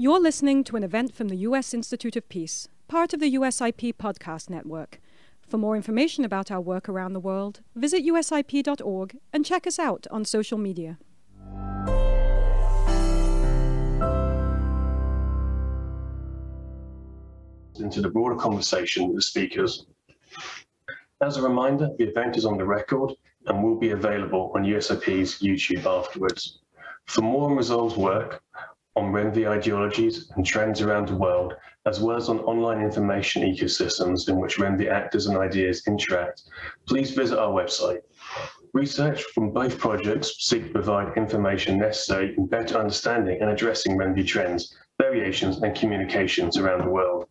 You're listening to an event from the U.S. Institute of Peace, part of the USIP podcast network. For more information about our work around the world, visit usip.org and check us out on social media. Into the broader conversation with the speakers. As a reminder, the event is on the record and will be available on USIP's YouTube afterwards. For more on Resolve's work, on REMVE ideologies and trends around the world, as well as on online information ecosystems in which REMVE actors and ideas interact, please visit our website. Research from both projects seek to provide information necessary in better understanding and addressing REMVE trends, variations, and communications around the world.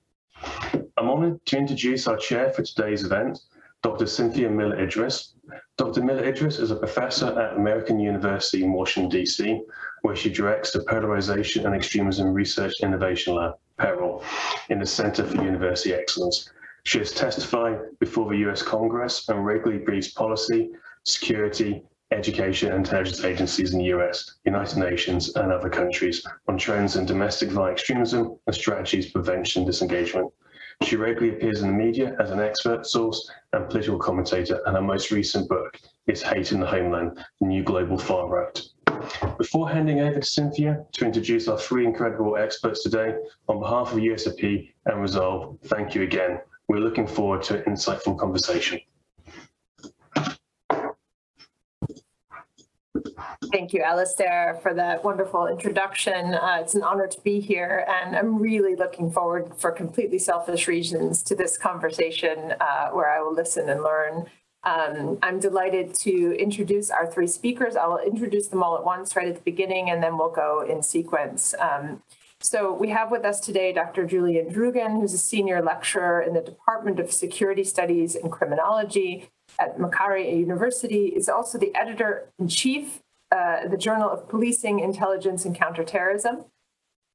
I'm honoured to introduce our chair for today's event, Dr. Cynthia Miller Idriss. Dr. Miller Idriss is a professor at American University in Washington, D.C., where she directs the Polarization and Extremism Research Innovation Lab, PERIL, in the Center for University Excellence. She has testified before the US Congress and regularly briefs policy, security, education and intelligence agencies in the US, United Nations, and other countries on trends in domestic violent extremism and strategies for prevention disengagement. She regularly appears in the media as an expert source and political commentator, and her most recent book is Hate in the Homeland, The New Global Far Right. Before handing over to Cynthia to introduce our three incredible experts today, on behalf of USIP and Resolve, thank you again. We're looking forward to an insightful conversation. Thank you, Alistair, for that wonderful introduction. Uh, it's an honor to be here, and I'm really looking forward, for completely selfish reasons, to this conversation uh, where I will listen and learn. Um, I'm delighted to introduce our three speakers. I will introduce them all at once right at the beginning, and then we'll go in sequence. Um, so we have with us today Dr. Julian Droogan, who's a senior lecturer in the Department of Security Studies and Criminology at Macquarie University, is also the editor-in-chief uh, the Journal of Policing, Intelligence, and Counterterrorism.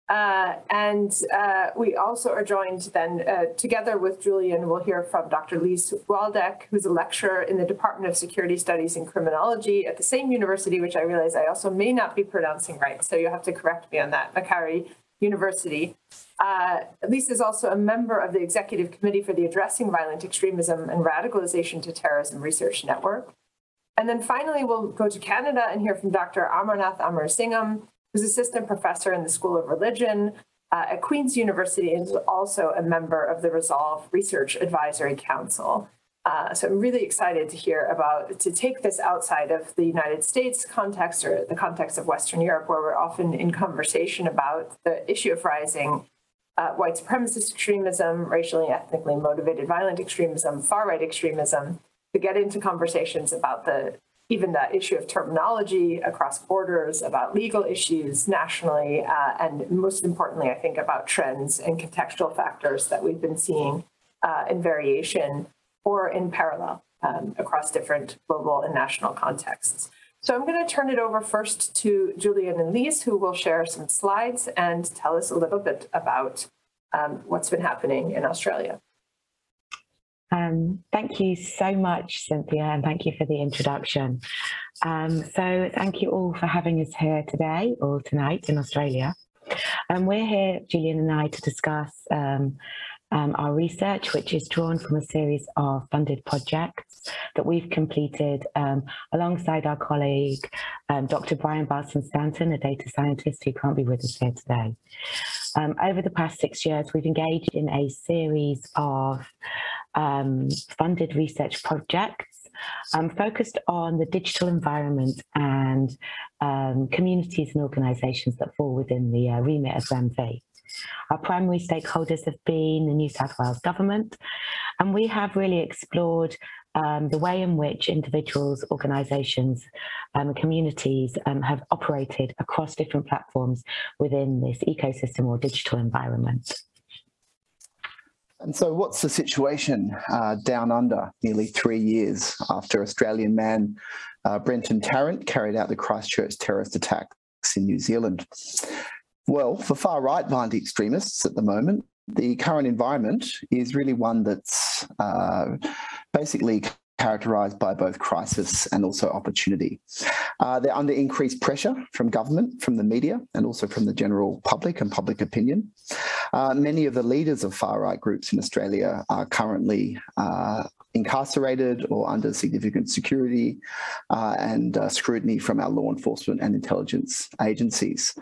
Uh, and uh, we also are joined then uh, together with Julian, we'll hear from Dr. Lise Waldeck, who's a lecturer in the Department of Security Studies and Criminology at the same university, which I realize I also may not be pronouncing right. So you'll have to correct me on that, Macquarie University. Uh, Lise is also a member of the Executive Committee for the Addressing Violent Extremism and Radicalization to Terrorism Research Network. And then finally, we'll go to Canada and hear from Dr. Amarnath Amarasingam, who's assistant professor in the School of Religion uh, at Queen's University and is also a member of the Resolve Research Advisory Council. Uh, so I'm really excited to hear about, to take this outside of the United States context or the context of Western Europe, where we're often in conversation about the issue of rising uh, white supremacist extremism, racially and ethnically motivated violent extremism, far right extremism, to get into conversations about the even the issue of terminology across borders, about legal issues nationally, uh, and most importantly, I think about trends and contextual factors that we've been seeing uh, in variation or in parallel um, across different global and national contexts. So I'm going to turn it over first to Julian and Lise, who will share some slides and tell us a little bit about um, what's been happening in Australia. Um, thank you so much, Cynthia, and thank you for the introduction. Um, so thank you all for having us here today or tonight in Australia. Um, we're here, Julian and I, to discuss um, um, our research, which is drawn from a series of funded projects that we've completed um, alongside our colleague, Dr. Brian Ballsun-Stanton, a data scientist who can't be with us here today. over the past six years, we've engaged in a series of um, funded research projects um, focused on the digital environment and um, communities and organisations that fall within the uh, remit of REMVE. Our primary stakeholders have been the New South Wales Government, and we have really explored um, the way in which individuals, organisations, um, communities um, have operated across different platforms within this ecosystem or digital environment. And so, what's the situation uh, down under nearly three years after Australian man uh, Brenton Tarrant carried out the Christchurch terrorist attacks in New Zealand? Well, for far right violent extremists at the moment, the current environment is really one that's uh, basically characterized by both crisis and also opportunity. Uh, they're under increased pressure from government, from the media, and also from the general public and public opinion. Uh, many of the leaders of far right groups in Australia are currently uh, incarcerated or under significant security uh, and uh, scrutiny from our law enforcement and intelligence agencies.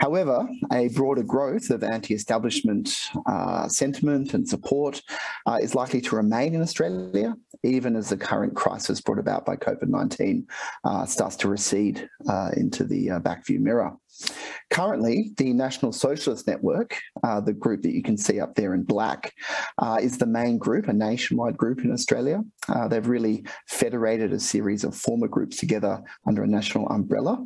However, a broader growth of anti-establishment uh, sentiment and support uh, is likely to remain in Australia, even as the current crisis brought about by COVID-19 uh, starts to recede uh, into the backview mirror. Currently, the National Socialist Network, uh, the group that you can see up there in black, uh, is the main group, a nationwide group in Australia. Uh, they've really federated a series of former groups together under a national umbrella.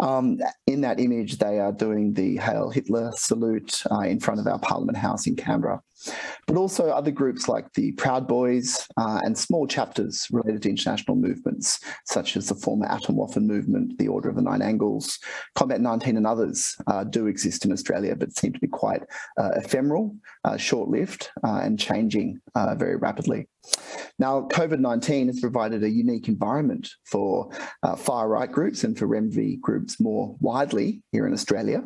Um, in that image, they are doing the Hail Hitler salute uh, in front of our Parliament House in Canberra but also other groups like the Proud Boys uh, and small chapters related to international movements, such as the former Atomwaffen movement, the Order of the Nine Angles, Combat 19 and others uh, do exist in Australia, but seem to be quite uh, ephemeral, uh, short-lived uh, and changing very rapidly. Now, COVID-19 has provided a unique environment for uh, far-right groups and for REMVE groups more widely here in Australia.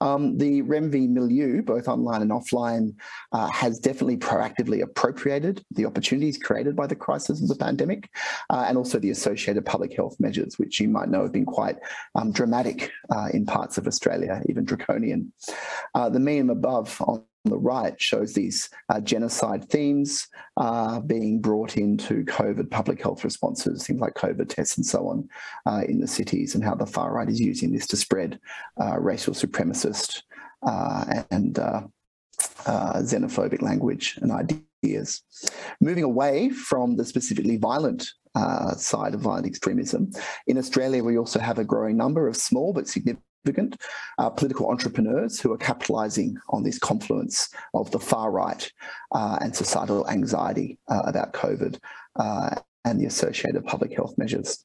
Um, the REMVE milieu, both online and offline, uh, has definitely proactively appropriated the opportunities created by the crisis of the pandemic uh, and also the associated public health measures, which you might know have been quite um, dramatic uh, in parts of Australia, even draconian. Uh, the meme above on the right shows these uh, genocide themes uh, being brought into COVID public health responses, things like COVID tests and so on uh, in the cities, and how the far right is using this to spread uh, racial supremacist uh, and uh, xenophobic language and ideas. Moving away from the specifically violent side of violent extremism. In Australia, we also have a growing number of small but significant significant uh, political entrepreneurs who are capitalizing on this confluence of the far right uh, and societal anxiety uh, about COVID uh, and the associated public health measures.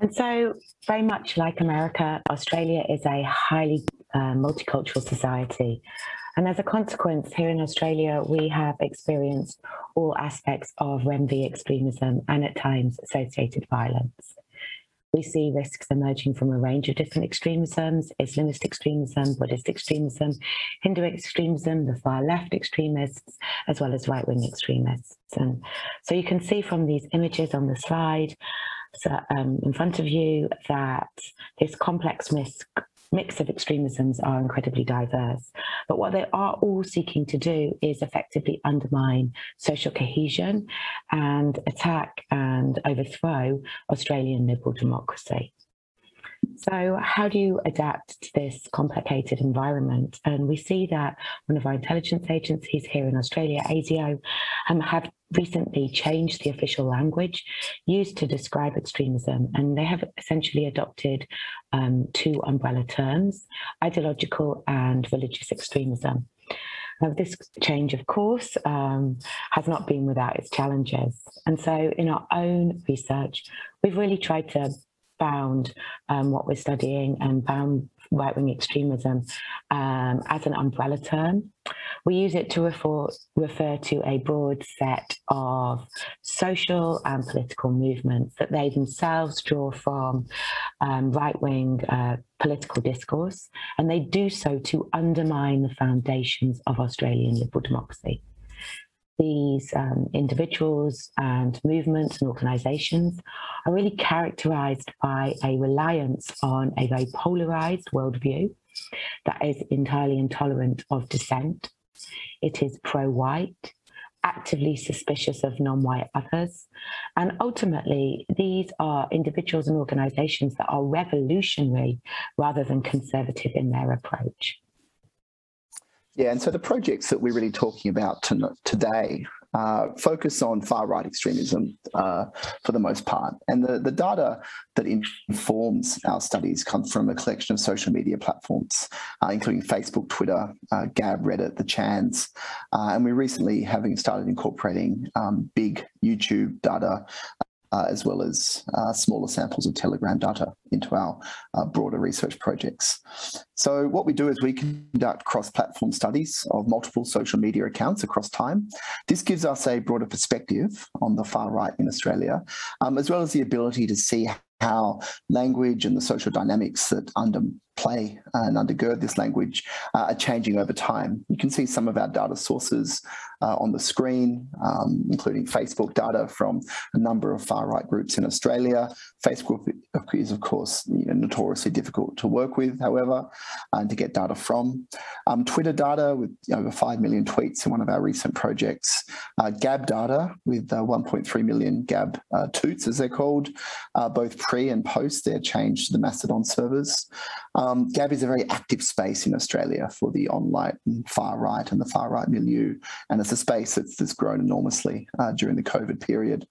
And so, very much like America, Australia is a highly uh, multicultural society. And as a consequence, here in Australia, we have experienced all aspects of REMVE extremism and at times associated violence. We see risks emerging from a range of different extremisms, Islamist extremism, Buddhist extremism, Hindu extremism, the far left extremists, as well as right-wing extremists. And so you can see from these images on the slide so, um, in front of you that this complex risk mix of extremisms are incredibly diverse. But what they are all seeking to do is effectively undermine social cohesion and attack and overthrow Australian liberal democracy. So, how do you adapt to this complicated environment? And we see that one of our intelligence agencies here in Australia, ASIO, um, have recently changed the official language used to describe extremism, and they have essentially adopted um, two umbrella terms ideological and religious extremism. Now, this change, of course, um, has not been without its challenges. And so, in our own research, we've really tried to bound um, what we're studying and bound right wing extremism um, as an umbrella term. We use it to refer, refer to a broad set of social and political movements that they themselves draw from um, right wing uh, political discourse, and they do so to undermine the foundations of Australian liberal democracy these um, individuals and movements and organizations are really characterized by a reliance on a very polarized worldview that is entirely intolerant of dissent. It is pro white, actively suspicious of non white others. And ultimately, these are individuals and organizations that are revolutionary rather than conservative in their approach. Yeah, and so the projects that we're really talking about to, today uh, focus on far right extremism uh, for the most part. And the, the data that informs our studies comes from a collection of social media platforms, uh, including Facebook, Twitter, uh, Gab, Reddit, the Chans. Uh, and we recently having started incorporating um, big YouTube data uh, as well as uh, smaller samples of Telegram data into our uh, broader research projects. So what we do is we conduct cross-platform studies of multiple social media accounts across time. This gives us a broader perspective on the far right in Australia, um, as well as the ability to see how language and the social dynamics that underplay and undergird this language uh, are changing over time. You can see some of our data sources uh, on the screen, um, including Facebook data from a number of far-right groups in Australia. Facebook is, of course, you know, notoriously difficult to work with, however, and to get data from. Um, Twitter data with over 5 million tweets in one of our recent projects. Uh, Gab data with uh, 1.3 million Gab uh, toots, as they're called, uh, both pre and post their change to the Mastodon servers. Um, Gab is a very active space in Australia for the online far right and the far right milieu, and it's a space that's, that's grown enormously uh, during the COVID period.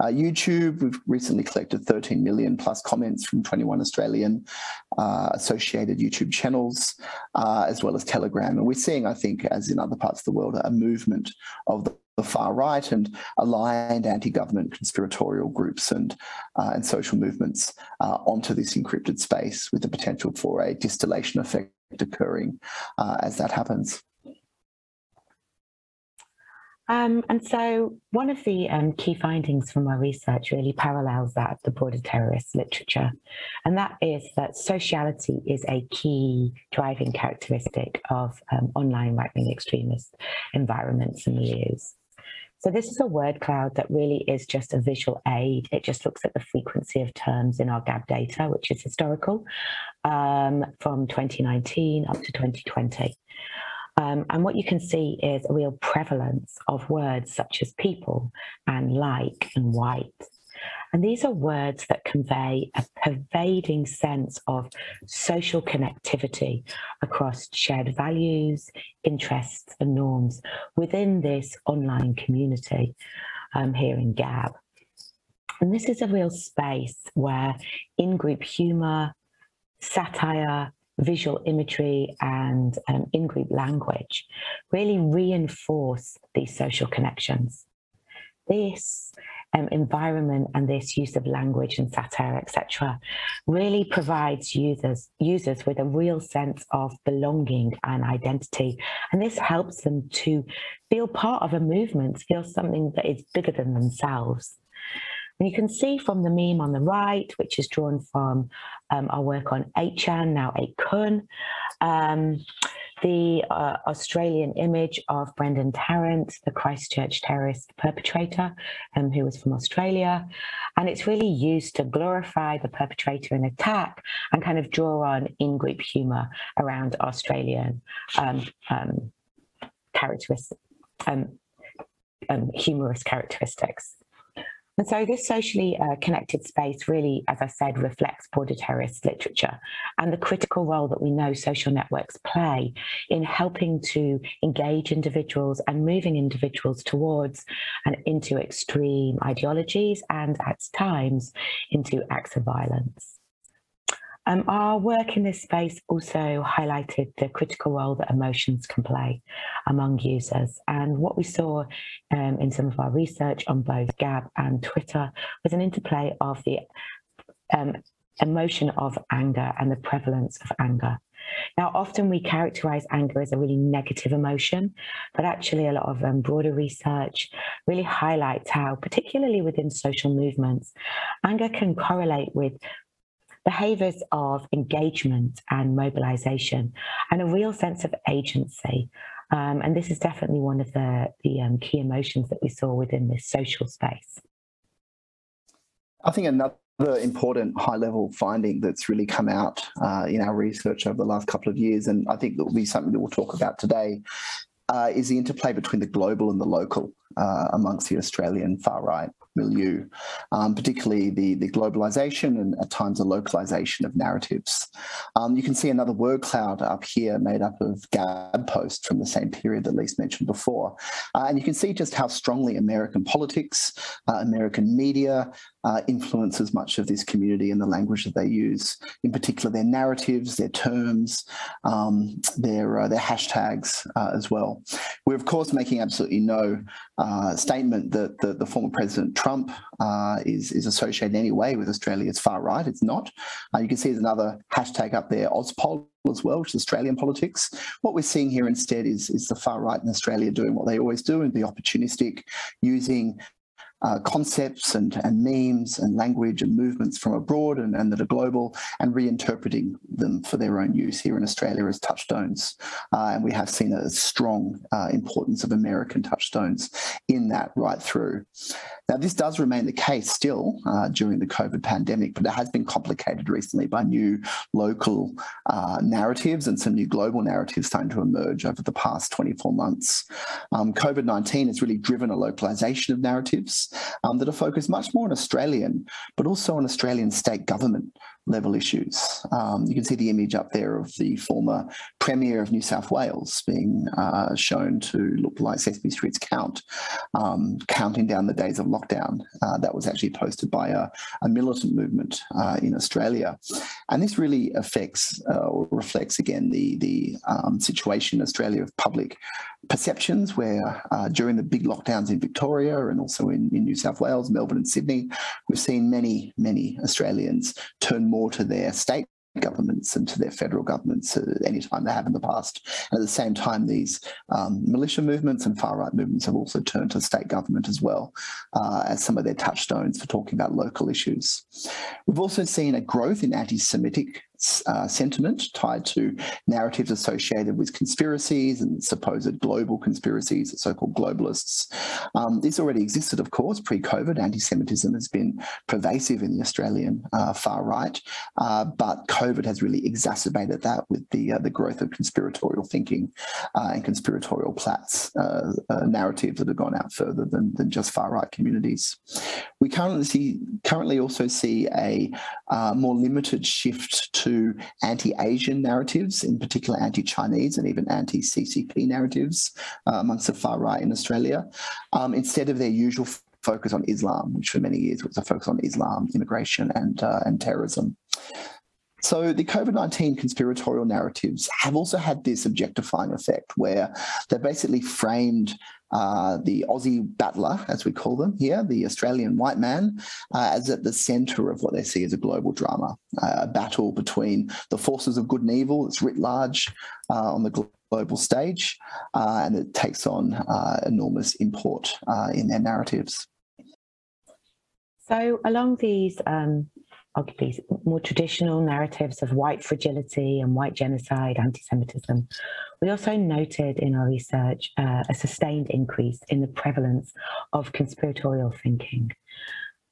Uh, YouTube, we've recently collected 13 million plus comments from 21 Australian uh, associated YouTube channels, uh, as well as Telegram. And we're seeing, I think, as in other parts of the world, a movement of the the far right and aligned anti-government conspiratorial groups and uh, and social movements uh, onto this encrypted space with the potential for a distillation effect occurring uh, as that happens. Um, and so one of the um, key findings from our research really parallels that of the broader terrorist literature, and that is that sociality is a key driving characteristic of um, online right-wing extremist environments and milieus. So this is a word cloud that really is just a visual aid. It just looks at the frequency of terms in our GAB data, which is historical, um, from 2019 up to 2020. Um, and what you can see is a real prevalence of words such as people and like and white. And these are words that convey a pervading sense of social connectivity across shared values, interests, and norms within this online community um, here in Gab. And this is a real space where in group humour, satire, visual imagery and um, in-group language really reinforce these social connections. This um, environment and this use of language and satire, etc., really provides users users with a real sense of belonging and identity, and this helps them to feel part of a movement, feel something that is bigger than themselves. And you can see from the meme on the right, which is drawn from um, our work on 8chan, now 8kun, um, the uh, Australian image of Brenton Tarrant, the Christchurch terrorist perpetrator, um, who was from Australia. And it's really used to glorify the perpetrator in attack and kind of draw on in-group humour around Australian um, um, characteristics, um, um, humorous characteristics. And so this socially uh, connected space really, as I said, reflects border terrorist literature and the critical role that we know social networks play in helping to engage individuals and moving individuals towards and into extreme ideologies and at times into acts of violence. Um, our work in this space also highlighted the critical role that emotions can play among users. And what we saw um, in some of our research on both Gab and Twitter was an interplay of the um, emotion of anger and the prevalence of anger. Now, often we characterize anger as a really negative emotion, but actually, a lot of um, broader research really highlights how, particularly within social movements, anger can correlate with behaviors of engagement and mobilization, and a real sense of agency. Um, and this is definitely one of the, the um, key emotions that we saw within this social space. I think another important high level finding that's really come out uh, in our research over the last couple of years, and I think that will be something that we'll talk about today, uh, is the interplay between the global and the local uh, amongst the Australian far right milieu, um, particularly the, the globalization and at times the localization of narratives. Um, you can see another word cloud up here made up of Gab posts from the same period that Lise mentioned before. Uh, and you can see just how strongly American politics, uh, American media, uh, influences much of this community and the language that they use, in particular their narratives, their terms, um, their, uh, their hashtags uh, as well. We're, of course, making absolutely no uh, statement that the, the, former President Trump uh, is, is associated in any way with Australia's far right. It's not. Uh, you can see there's another hashtag up there, OzPol as well, which is Australian politics. What we're seeing here instead is, is the far right in Australia doing what they always do and be opportunistic, using uh, concepts and, and memes and language and movements from abroad and, and that are global and reinterpreting them for their own use here in Australia as touchstones. Uh, and we have seen a strong uh, importance of American touchstones in that right through. Now, this does remain the case still uh, during the COVID pandemic, but it has been complicated recently by new local uh, narratives and some new global narratives starting to emerge over the past 24 months. Um, COVID 19 has really driven a localization of narratives um, that are focused much more on Australian, but also on Australian state government level issues. Um, you can see the image up there of the former Premier of New South Wales being uh, shown to look like Sesame Street's Count, um, counting down the days of lockdown. Uh, that was actually posted by a, a militant movement uh, in Australia. And this really affects uh, or reflects again the, the um, situation in Australia of public perceptions where uh, during the big lockdowns in Victoria and also in, in New South Wales, Melbourne and Sydney, we've seen many, many Australians turn more to their state governments and to their federal governments uh, anytime they have in the past. And at the same time, these um, militia movements and far right movements have also turned to state government as well uh, as some of their touchstones for talking about local issues. We've also seen a growth in anti Semitic uh, sentiment tied to narratives associated with conspiracies and supposed global conspiracies, so-called globalists. Um, this already existed, of course, pre-COVID. Anti-Semitism has been pervasive in the Australian uh, far right, uh, but COVID has really exacerbated that with the uh, the growth of conspiratorial thinking uh, and conspiratorial plats uh, narratives that have gone out further than, than just far right communities. We currently see currently also see a more limited shift to to anti-Asian narratives, in particular anti-Chinese and even anti-CCP narratives uh, amongst the far right in Australia, um, instead of their usual focus on Islam, which for many years was a focus on Islam, immigration, and uh, and terrorism. So the COVID 19 conspiratorial narratives have also had this objectifying effect where they're basically framed uh, the Aussie battler, as we call them here, the Australian white man, uh, as at the centre of what they see as a global drama, uh, a battle between the forces of good and evil that's writ large uh, on the global stage, uh, and it takes on enormous import in their narratives. So, along these um, arguably more traditional narratives of white fragility and white genocide, anti Semitism, we also noted in our research uh, a sustained increase in the prevalence of conspiratorial thinking.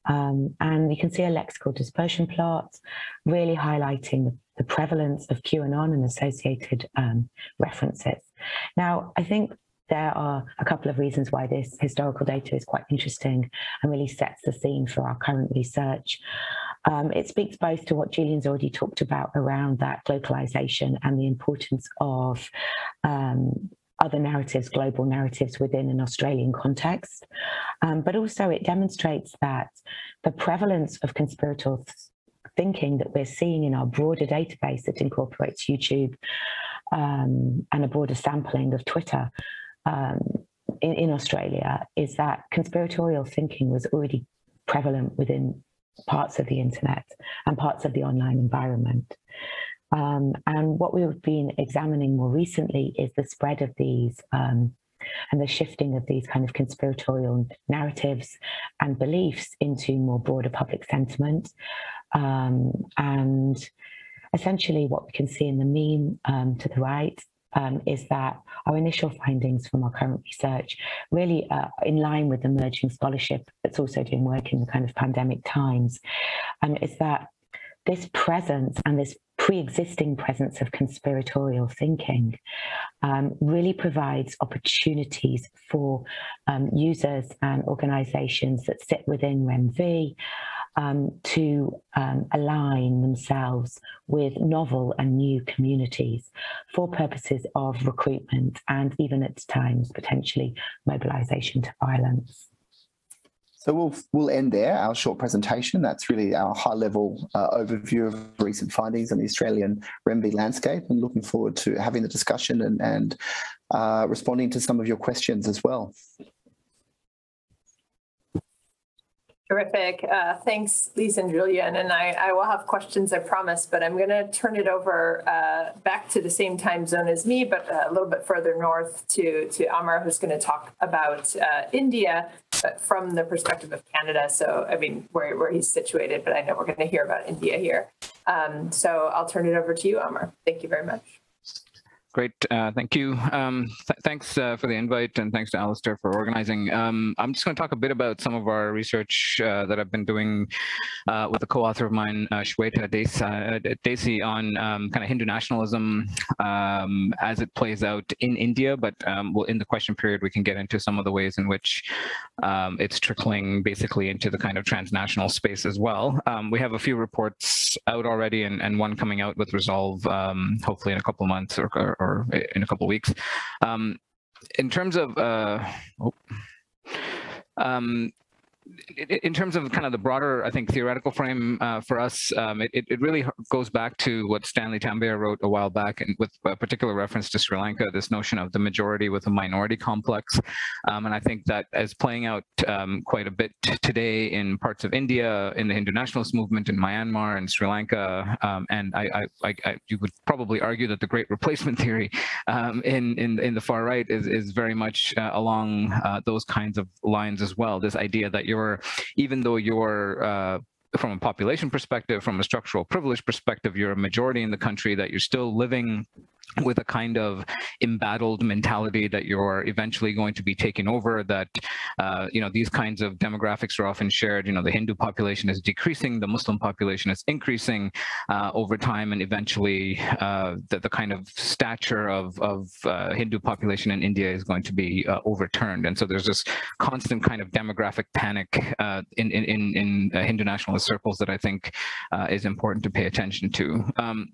Um, and you can see a lexical dispersion plot really highlighting the, prevalence of QAnon and associated um, references. Now, I think there are a couple of reasons why this historical data is quite interesting and really sets the scene for our current research. Um, it speaks both to what Julian's already talked about around that localization and the importance of um, other narratives, global narratives within an Australian context. Um, but also, it demonstrates that the prevalence of conspiratorial thinking that we're seeing in our broader database that incorporates YouTube um, and a broader sampling of Twitter um, in, in Australia is that conspiratorial thinking was already prevalent within parts of the internet and parts of the online environment. Um, and what we've been examining more recently is the spread of these um, and the shifting of these kind of conspiratorial narratives and beliefs into more broader public sentiment. Um, and essentially, what we can see in the meme um, to the right um, is that our initial findings from our current research really are in line with emerging scholarship that's also doing work in the kind of pandemic times, um, is that this presence and this pre-existing presence of conspiratorial thinking um, really provides opportunities for um, users and organizations that sit within REMVE um, to um, align themselves with novel and new communities for purposes of recruitment and even at times potentially mobilization to violence. So we'll we'll end there our short presentation. That's really our high level uh, overview of recent findings on the Australian REMVE landscape, and looking forward to having the discussion and and uh, responding to some of your questions as well. Terrific. Uh, thanks, Lisa and Julian. And I, I, will have questions, I promise, but I'm going to turn it over uh, back to the same time zone as me, but a little bit further north to, to Amar, who's going to talk about uh, India from the perspective of Canada. So, I mean, where, where he's situated, but I know we're going to hear about India here. Um, so I'll turn it over to you, Amar. Thank you very much. Great, uh, thank you. Um, th thanks uh, for the invite and thanks to Alistair for organizing. Um, I'm just going to talk a bit about some of our research uh, that I've been doing uh, with a co-author of mine, uh, Shweta Desai, uh, on um, kind of Hindu nationalism um, as it plays out in India, but um, well, in the question period, we can get into some of the ways in which um, it's trickling basically into the kind of transnational space as well. We have a few reports out already and, and one coming out with Resolve, hopefully in a couple of months or, or or in a couple weeks. Um, in terms of, uh, oh, um, in terms of kind of the broader, I think, theoretical frame uh, for us, um, it, it really goes back to what Stanley Tambiah wrote a while back, and with a particular reference to Sri Lanka, this notion of the majority with a minority complex. Um, and I think that is playing out um, quite a bit today in parts of India, in the Hindu nationalist movement in Myanmar and Sri Lanka. Um, and I, I, I, you would probably argue that the great replacement theory um, in, in, in the far right is, is very much uh, along uh, those kinds of lines as well. This idea that you're you're, even though you're uh, from a population perspective, from a structural privilege perspective, you're a majority in the country, that you're still living with a kind of embattled mentality that you're eventually going to be taken over that uh, you know these kinds of demographics are often shared. You know the hindu population is decreasing the muslim population is increasing uh, over time and eventually uh, the, the kind of stature of, of uh, hindu population in india is going to be uh, overturned. And so there's this constant kind of demographic panic uh, in in in, in hindu nationalist circles that i think is important to pay attention to. Um,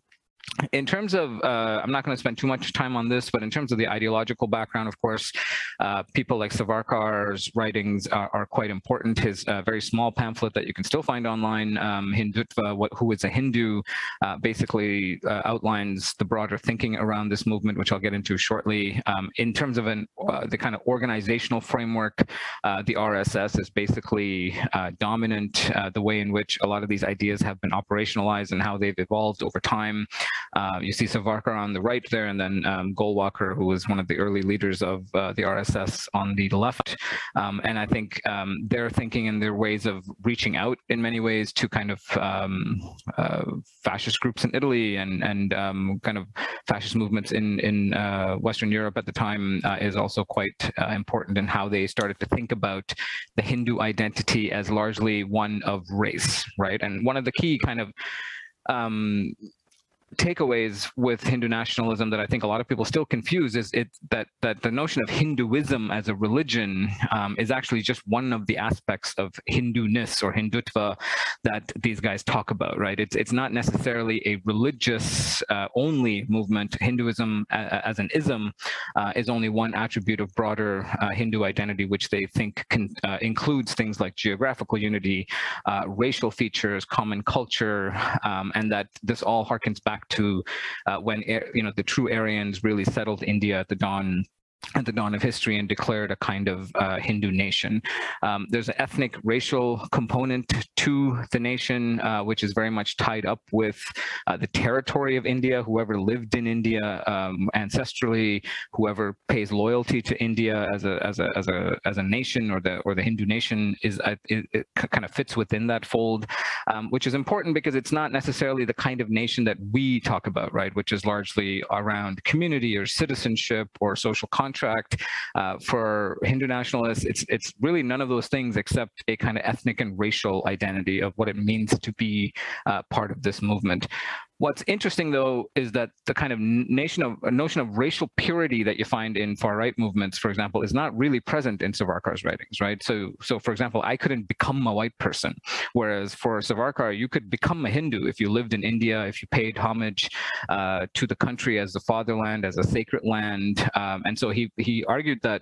in terms of, uh, I'm not going to spend too much time on this, but in terms of the ideological background, of course, uh, people like Savarkar's writings are, are quite important. His uh, very small pamphlet that you can still find online, um, Hindutva, what, Who is a Hindu, uh, basically uh, outlines the broader thinking around this movement, which I'll get into shortly. Um, in terms of an, uh, the kind of organizational framework, the RSS is basically dominant, the way in which a lot of these ideas have been operationalized and how they've evolved over time. Uh, you see Savarkar on the right there, and then um, Golwalkar, who was one of the early leaders of uh, the RSS on the left. Um, and I think um, their thinking and their ways of reaching out in many ways to kind of um, uh, fascist groups in Italy and and um, kind of fascist movements in in uh, Western Europe at the time uh, is also quite important in how they started to think about the Hindu identity as largely one of race, right? And one of the key kind of um, takeaways with Hindu nationalism that I think a lot of people still confuse is it that that the notion of Hinduism as a religion um, is actually just one of the aspects of Hindu-ness or Hindutva that these guys talk about, right? It's it's not necessarily a religious uh, only movement. Hinduism as an ism uh, is only one attribute of broader uh, Hindu identity, which they think can, uh, includes things like geographical unity, uh, racial features, common culture, um, and that this all harkens back back to uh, when you know the true Aryans really settled India at the dawn at the dawn of history and declared a kind of uh, Hindu nation. Um, there's an ethnic racial component to the nation, uh, which is very much tied up with uh, the territory of India, whoever lived in India um, ancestrally, whoever pays loyalty to India as a, as a, as a, as a nation or the, or the Hindu nation is, uh, it, it kind of fits within that fold, um, which is important because it's not necessarily the kind of nation that we talk about, right? Which is largely around community or citizenship or social contract uh, for Hindu nationalists, it's it's really none of those things except a kind of ethnic and racial identity of what it means to be uh, part of this movement. What's interesting, though, is that the kind of nation of notion of racial purity that you find in far right movements, for example, is not really present in Savarkar's writings, right? So, so for example, I couldn't become a white person, whereas for Savarkar, you could become a Hindu if you lived in India, if you paid homage uh, to the country as the fatherland, as a sacred land, um, and so he he argued that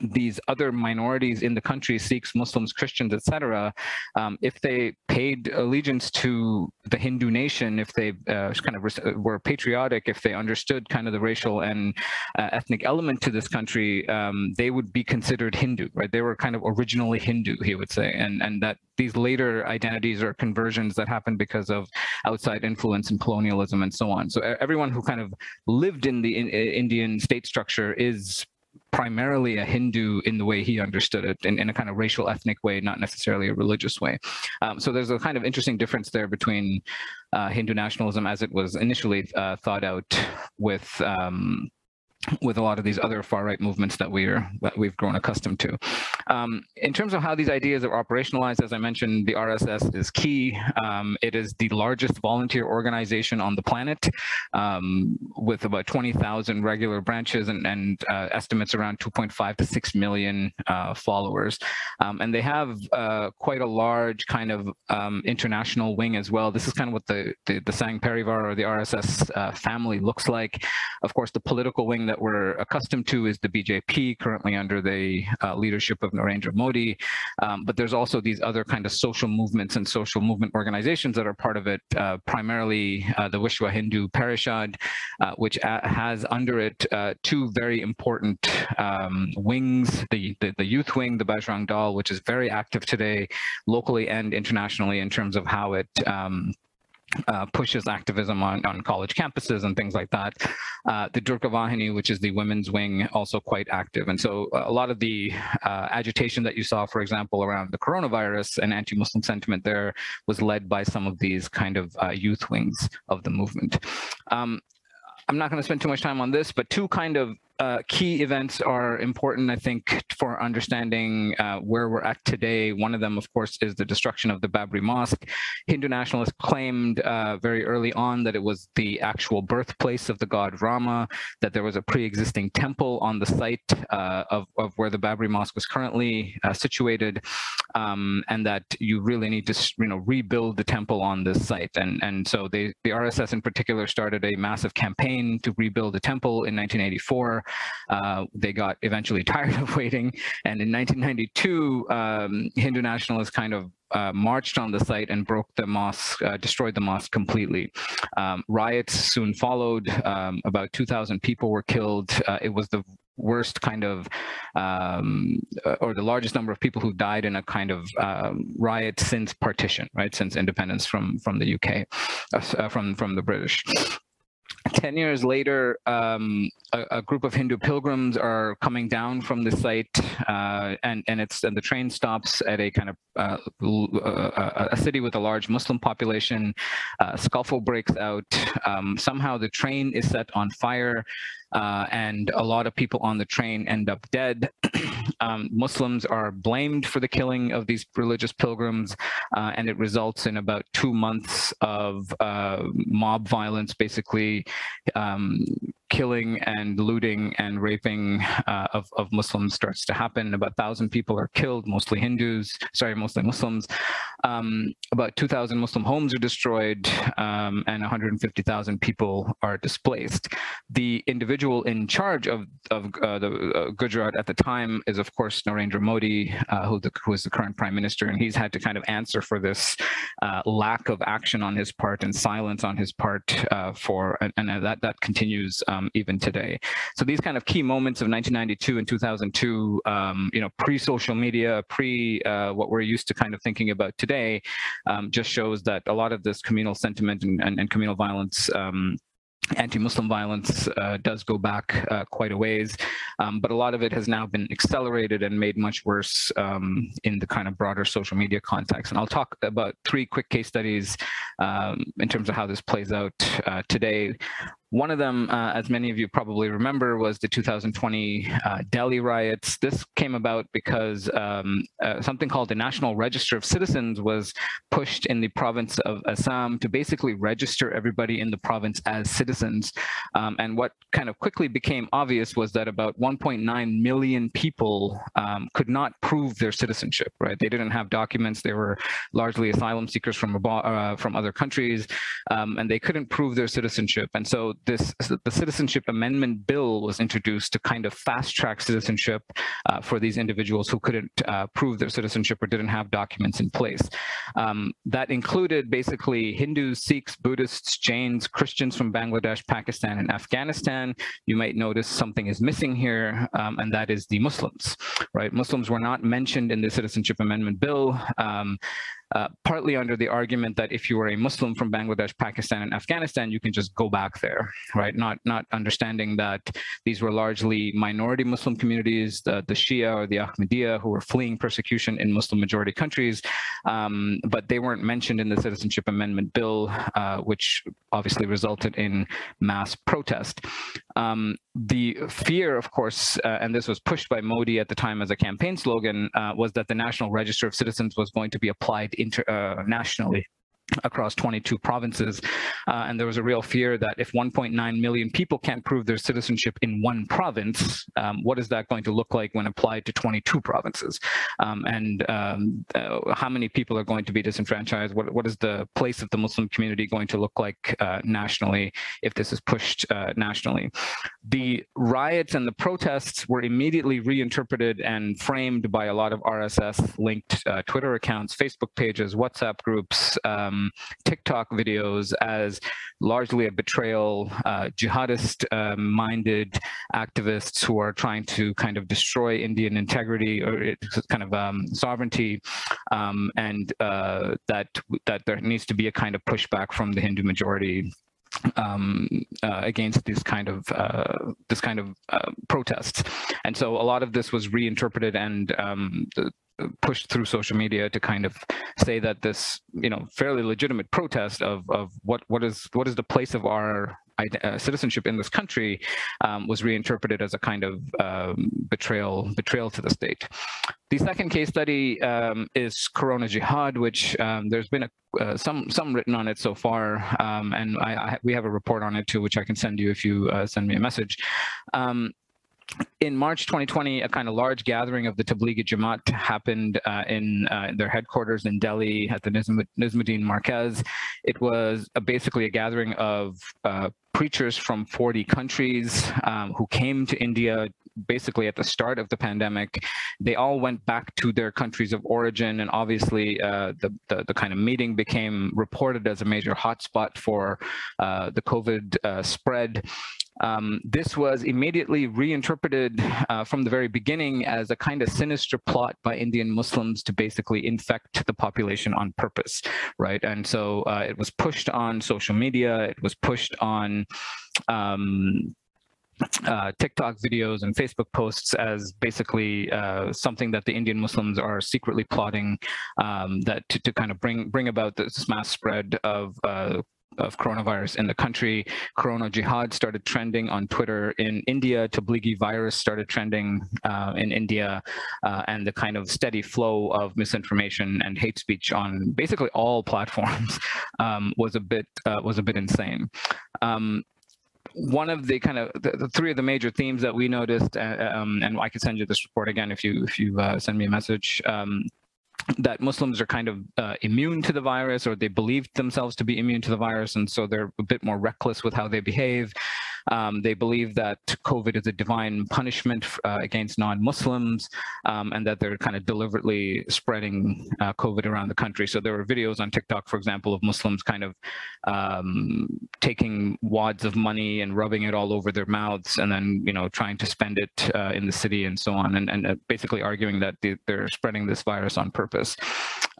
these other minorities in the country, Sikhs, Muslims, Christians, etc., um, if they paid allegiance to the Hindu nation, if they uh, kind of were patriotic, if they understood kind of the racial and uh, ethnic element to this country, um, they would be considered Hindu, right? They were kind of originally Hindu, he would say, and and that these later identities or conversions that happened because of outside influence and colonialism and so on. So everyone who kind of lived in the in, Indian state structure is primarily a Hindu in the way he understood it, in, in a kind of racial ethnic way, not necessarily a religious way. Um, so there's a kind of interesting difference there between uh, Hindu nationalism as it was initially uh, thought out with um, with a lot of these other far right movements that we're that we've grown accustomed to. Um, in terms of how these ideas are operationalized, as I mentioned, the RSS is key. Um, it is the largest volunteer organization on the planet, um, with about 20,000 regular branches and, and uh, estimates around 2.5 to 6 million uh, followers. Um, and they have uh, quite a large kind of um, international wing as well. This is kind of what the the, the Sangh Parivar or the RSS uh, family looks like. Of course, the political wing that we're accustomed to is the BJP, currently under the uh, leadership of Narendra Modi. Um, but there's also these other kind of social movements and social movement organizations that are part of it, uh, primarily uh, the Vishwa Hindu Parishad, uh, which has under it uh, two very important um, wings, the, the, the, youth wing, the Bajrang Dal, which is very active today, locally and internationally in terms of how it um, uh, pushes activism on, on college campuses and things like that. Uh, the Durga Vahini, which is the women's wing, also quite active. And so uh, a lot of the uh, agitation that you saw, for example, around the coronavirus and anti-Muslim sentiment there was led by some of these kind of uh, youth wings of the movement. Um, I'm not going to spend too much time on this, but two kind of uh, key events are important, I think, for understanding uh, where we're at today. One of them, of course, is the destruction of the Babri Mosque. Hindu nationalists claimed uh, very early on that it was the actual birthplace of the god Rama, that there was a pre-existing temple on the site uh, of, of where the Babri Mosque was currently uh, situated, um, and that you really need to you know, rebuild the temple on this site. And, and so they, the RSS in particular started a massive campaign to rebuild the temple in 1984. Uh, they got eventually tired of waiting. And in 1992, um, Hindu nationalists kind of uh, marched on the site and broke the mosque, uh, destroyed the mosque completely. Um, riots soon followed. Um, about 2,000 people were killed. Uh, it was the worst kind of, um, or the largest number of people who died in a kind of um, riot since partition, right? Since independence from from the UK, uh, from from the British. 10 years later, um, a, a, group of Hindu pilgrims are coming down from the site, uh, and and it's and the train stops at a kind of uh, uh a city with a large Muslim population. Uh, scuffle breaks out. Um, somehow the train is set on fire uh, and a lot of people on the train end up dead. um, Muslims are blamed for the killing of these religious pilgrims, uh, and it results in about two months of uh, mob violence, basically um, killing and looting and raping uh, of, of Muslims starts to happen. About 1,000 people are killed, mostly Hindus, sorry, mostly Muslims. Um, about 2,000 Muslim homes are destroyed um, and 150,000 people are displaced. The individual in charge of, of uh, the uh, Gujarat at the time is, of course, Narendra Modi, uh, who, the, who is the current prime minister, and he's had to kind of answer for this uh, lack of action on his part and silence on his part uh, for, and, and, that, that continues um, even today. So these kind of key moments of 1992 and 2002, um, you know, pre-social media, pre uh, what we're used to kind of thinking about today, um, just shows that a lot of this communal sentiment and, and, and communal violence um, anti-Muslim violence uh, does go back uh, quite a ways, um, but a lot of it has now been accelerated and made much worse um, in the kind of broader social media context. And I'll talk about three quick case studies um, in terms of how this plays out uh, today. One of them, uh, as many of you probably remember, was the 2020 uh, Delhi riots. This came about because um, uh, something called the National Register of Citizens was pushed in the province of Assam to basically register everybody in the province as citizens. Um, and what kind of quickly became obvious was that about 1.9 million people um, could not prove their citizenship, right? They didn't have documents. They were largely asylum seekers from, uh, from other countries, um, and they couldn't prove their citizenship. And so this the Citizenship Amendment Bill was introduced to kind of fast track citizenship uh, for these individuals who couldn't uh, prove their citizenship or didn't have documents in place. Um, that included basically Hindus, Sikhs, Buddhists, Jains, Christians from Bangladesh, Pakistan, and Afghanistan. You might notice something is missing here, um, and that is the Muslims, right? Muslims were not mentioned in the Citizenship Amendment Bill. Um, uh, partly under the argument that if you were a Muslim from Bangladesh, Pakistan, and Afghanistan, you can just go back there, right? Not not understanding that these were largely minority Muslim communities, the, the Shia or the Ahmadiyya, who were fleeing persecution in Muslim majority countries, um, but they weren't mentioned in the Citizenship Amendment Bill, uh, which obviously resulted in mass protest. Um, the fear, of course, uh, and this was pushed by Modi at the time as a campaign slogan, uh, was that the National Register of Citizens was going to be applied internationally. Across 22 provinces. Uh, and there was a real fear that if 1.9 million people can't prove their citizenship in one province, um, what is that going to look like when applied to 22 provinces? Um, and um, uh, how many people are going to be disenfranchised? What, what is the place of the Muslim community going to look like uh, nationally if this is pushed uh, nationally? The riots and the protests were immediately reinterpreted and framed by a lot of RSS-linked uh, Twitter accounts, Facebook pages, WhatsApp groups, um, TikTok videos as largely a betrayal, uh, jihadist-minded um, activists who are trying to kind of destroy Indian integrity or kind of um, sovereignty, um, and uh, that that there needs to be a kind of pushback from the Hindu majority um, uh, against this kind of uh, this kind of uh, protests, and so a lot of this was reinterpreted and um, the, pushed through social media to kind of say that this, you know, fairly legitimate protest of of what what is what is the place of our uh, citizenship in this country um, was reinterpreted as a kind of um, betrayal betrayal to the state. The second case study um, is Corona Jihad, which um, there's been a, uh, some some written on it so far, um, and I, I, we have a report on it too, which I can send you if you uh, send me a message. In March 2020, a kind of large gathering of the Tablighi Jamaat happened uh, in uh, their headquarters in Delhi at the Nizamuddin Markaz. It was a, basically a gathering of uh, preachers from 40 countries um, who came to India basically at the start of the pandemic. They all went back to their countries of origin, and obviously uh, the, the, the kind of meeting became reported as a major hotspot for uh, the COVID uh, spread. Um, this was immediately reinterpreted uh, from the very beginning as a kind of sinister plot by Indian Muslims to basically infect the population on purpose, right? And so uh, it was pushed on social media, it was pushed on um, uh, TikTok videos and Facebook posts as basically uh, something that the Indian Muslims are secretly plotting um, that to, to kind of bring bring about this mass spread of uh, of coronavirus in the country. Corona jihad started trending on Twitter in India. Tablighi virus started trending uh, in India, uh, and the kind of steady flow of misinformation and hate speech on basically all platforms um, was a bit uh, was a bit insane. Um, one of the kind of the, the, three of the major themes that we noticed, uh, um, and I can send you this report again if you if you uh, send me a message. That Muslims are kind of uh, immune to the virus or they believe themselves to be immune to the virus and so they're a bit more reckless with how they behave. Um, they believe that COVID is a divine punishment uh, against non-Muslims um, and that they're kind of deliberately spreading uh, COVID around the country. So there were videos on TikTok, for example, of Muslims kind of um, taking wads of money and rubbing it all over their mouths and then, you know, trying to spend it uh, in the city and so on and, and uh, basically arguing that they're spreading this virus on purpose.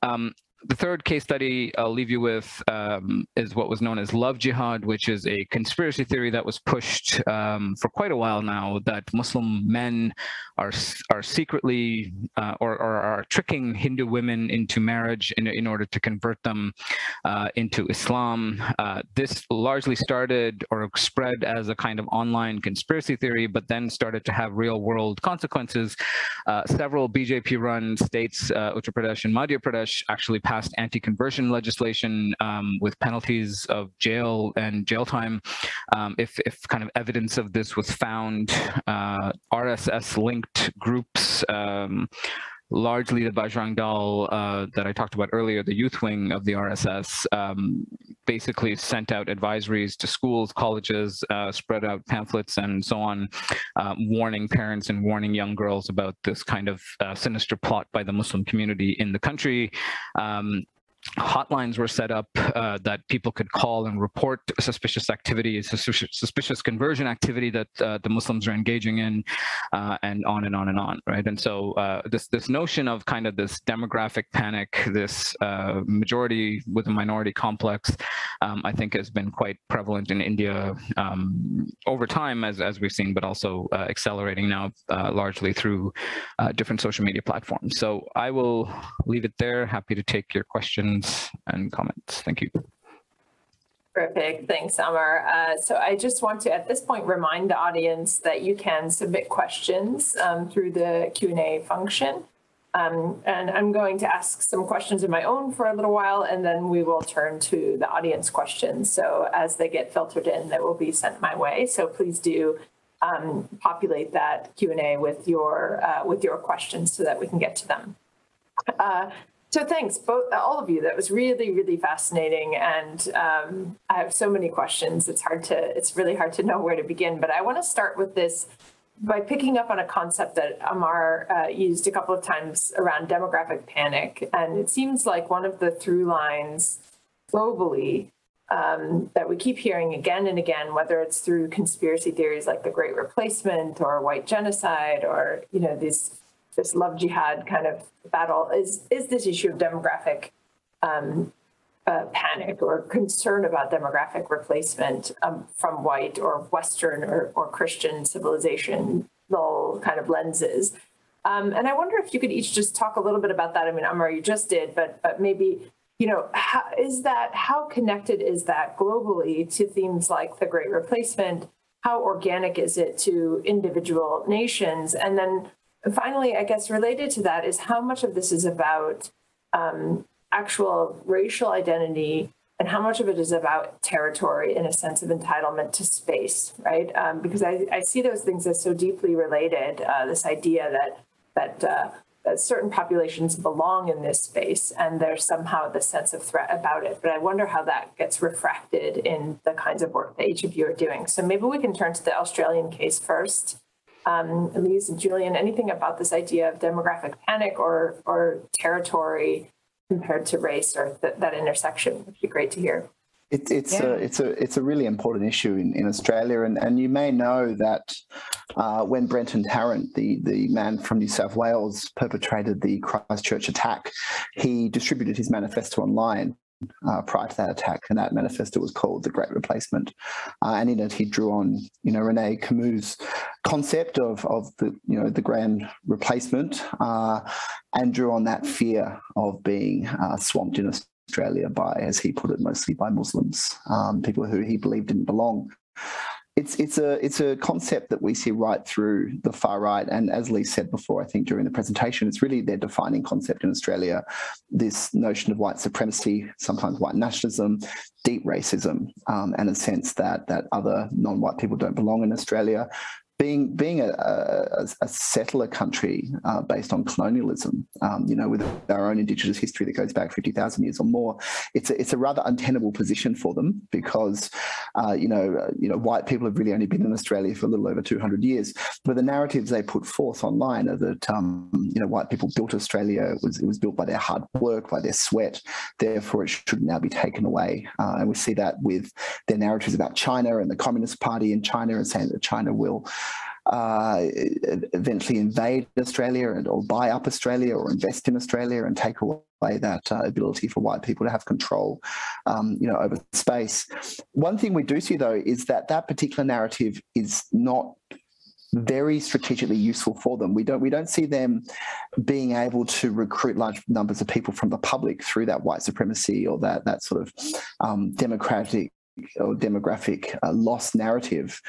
Um, the third case study I'll leave you with um, is what was known as love jihad, which is a conspiracy theory that was pushed um, for quite a while now that Muslim men are are secretly uh, or, or, are tricking Hindu women into marriage in, in order to convert them uh, into Islam. Uh, this largely started or spread as a kind of online conspiracy theory, but then started to have real world consequences. Uh, several BJP-run states, uh, Uttar Pradesh and Madhya Pradesh, actually passed anti-conversion legislation um, with penalties of jail and jail time um, if, if kind of evidence of this was found. Uh, RSS linked groups largely the Bajrang Dal uh, that I talked about earlier, the youth wing of the RSS, um, basically sent out advisories to schools, colleges, uh, spread out pamphlets and so on, uh, warning parents and warning young girls about this kind of uh, sinister plot by the Muslim community in the country. Um, hotlines were set up uh, that people could call and report suspicious activity, suspicious, suspicious conversion activity that uh, the Muslims are engaging in, uh, and on and on and on, right? And so uh, this this notion of kind of this demographic panic, this uh, majority with a minority complex, um, I think has been quite prevalent in India um, over time, as as we've seen, but also uh, accelerating now largely through different social media platforms. So I will leave it there. Happy to take your questions questions and comments. Thank you. Terrific. Thanks, Amar. Uh, so I just want to, at this point, remind the audience that you can submit questions um, through the Q&A function. Um, and I'm going to ask some questions of my own for a little while, and then we will turn to the audience questions. So as they get filtered in, they will be sent my way. So please do um, populate that Q&A with your uh, with your questions so that we can get to them. Uh, so thanks, both all of you. That was really, really fascinating, and um, I have so many questions. It's hard to, it's really hard to know where to begin. But I want to start with this by picking up on a concept that Amar uh, used a couple of times around demographic panic, and it seems like one of the through lines globally um, that we keep hearing again and again, whether it's through conspiracy theories like the Great Replacement or white genocide or you know these this love jihad kind of battle is is this issue of demographic um, uh, panic or concern about demographic replacement um, from white or Western or, or Christian civilization kind of lenses. Um, and I wonder if you could each just talk a little bit about that. I mean, Amar, you just did, but but maybe you know, how, is that how connected is that globally to themes like the Great Replacement? How organic is it to individual nations? And then finally, I guess related to that is how much of this is about um, actual racial identity and how much of it is about territory in a sense of entitlement to space, right? Um, because I, I, see those things as so deeply related. Uh, this idea that that, uh, that certain populations belong in this space, and there's somehow the sense of threat about it. But I wonder how that gets refracted in the kinds of work that each of you are doing. So maybe we can turn to the Australian case first um, Elise and Julian, anything about this idea of demographic panic or or territory compared to race or th- that intersection would be great to hear. It, it's yeah. a it's a it's a really important issue in, in Australia, and, and you may know that uh, when Brenton Tarrant, the the man from New South Wales, perpetrated the Christchurch attack, he distributed his manifesto online, uh, prior to that attack, and that manifesto was called "The Great Replacement." Uh, and in it, he drew on, you know, Renaud Camus' concept of of the, you know, the grand replacement, uh, and drew on that fear of being uh, swamped in Australia by, as he put it, mostly by Muslims, um, people who he believed didn't belong it's it's a it's a concept that we see right through the far right, and as Lee said before, I think during the presentation, it's really their defining concept in Australia. This notion of white supremacy, sometimes white nationalism, deep racism, um, and a sense that that other non-white people don't belong in Australia, being being a, a, a settler country uh, based on colonialism, um, you know, with our own indigenous history that goes back fifty thousand years or more, it's a, it's a rather untenable position for them because, uh, you know, uh, you know, white people have really only been in Australia for a little over two hundred years. But the narratives they put forth online are that um, you know white people built Australia. It was it was built by their hard work, by their sweat. Therefore, it should now be taken away. Uh, and we see that with their narratives about China and the Communist Party in China and saying that China will uh, eventually invade Australia and or buy up Australia or invest in Australia and take away that uh, ability for white people to have control, um, you know, over space. One thing we do see though is that that particular narrative is not very strategically useful for them. We don't we don't see them being able to recruit large numbers of people from the public through that white supremacy or that that sort of um, democratic or demographic uh, loss narrative.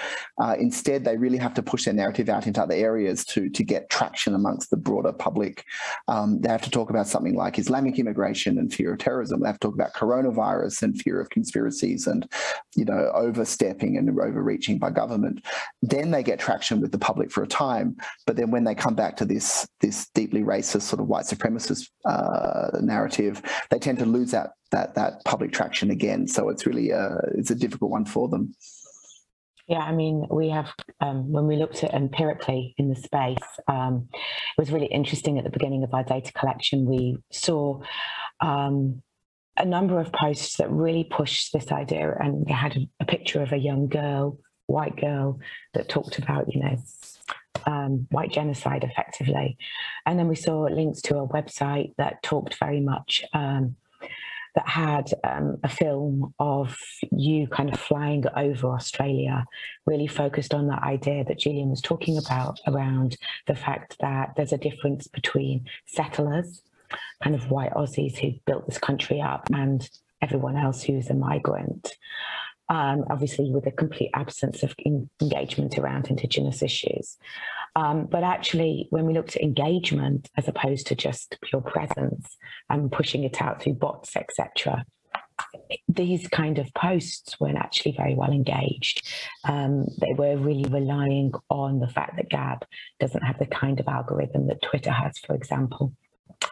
Uh, instead, they really have to push their narrative out into other areas to, to get traction amongst the broader public. Um, they have to talk about something like Islamic immigration and fear of terrorism. They have to talk about coronavirus and fear of conspiracies and, you know, overstepping and overreaching by government. Then they get traction with the public for a time. But then when they come back to this, this deeply racist sort of white supremacist uh, narrative, they tend to lose that that that public traction again. So it's really a, it's a difficult one for them. Yeah, I mean, we have, um, when we looked at empirically in the space, um, it was really interesting at the beginning of our data collection. We saw um, a number of posts that really pushed this idea, and they had a, a, picture of a young girl, white girl, that talked about, you know, um, white genocide effectively. And then we saw links to a website that talked very much um, that had um, a film of you kind of flying over Australia, really focused on that idea that Julian was talking about around the fact that there's a difference between settlers, kind of white Aussies who built this country up, and everyone else who's a migrant. Um, obviously, with a complete absence of engagement around Indigenous issues. Um, but actually, when we looked at engagement as opposed to just pure presence and pushing it out through bots, etc., these kind of posts weren't actually very well engaged. Um, they were really relying on the fact that Gab doesn't have the kind of algorithm that Twitter has, for example.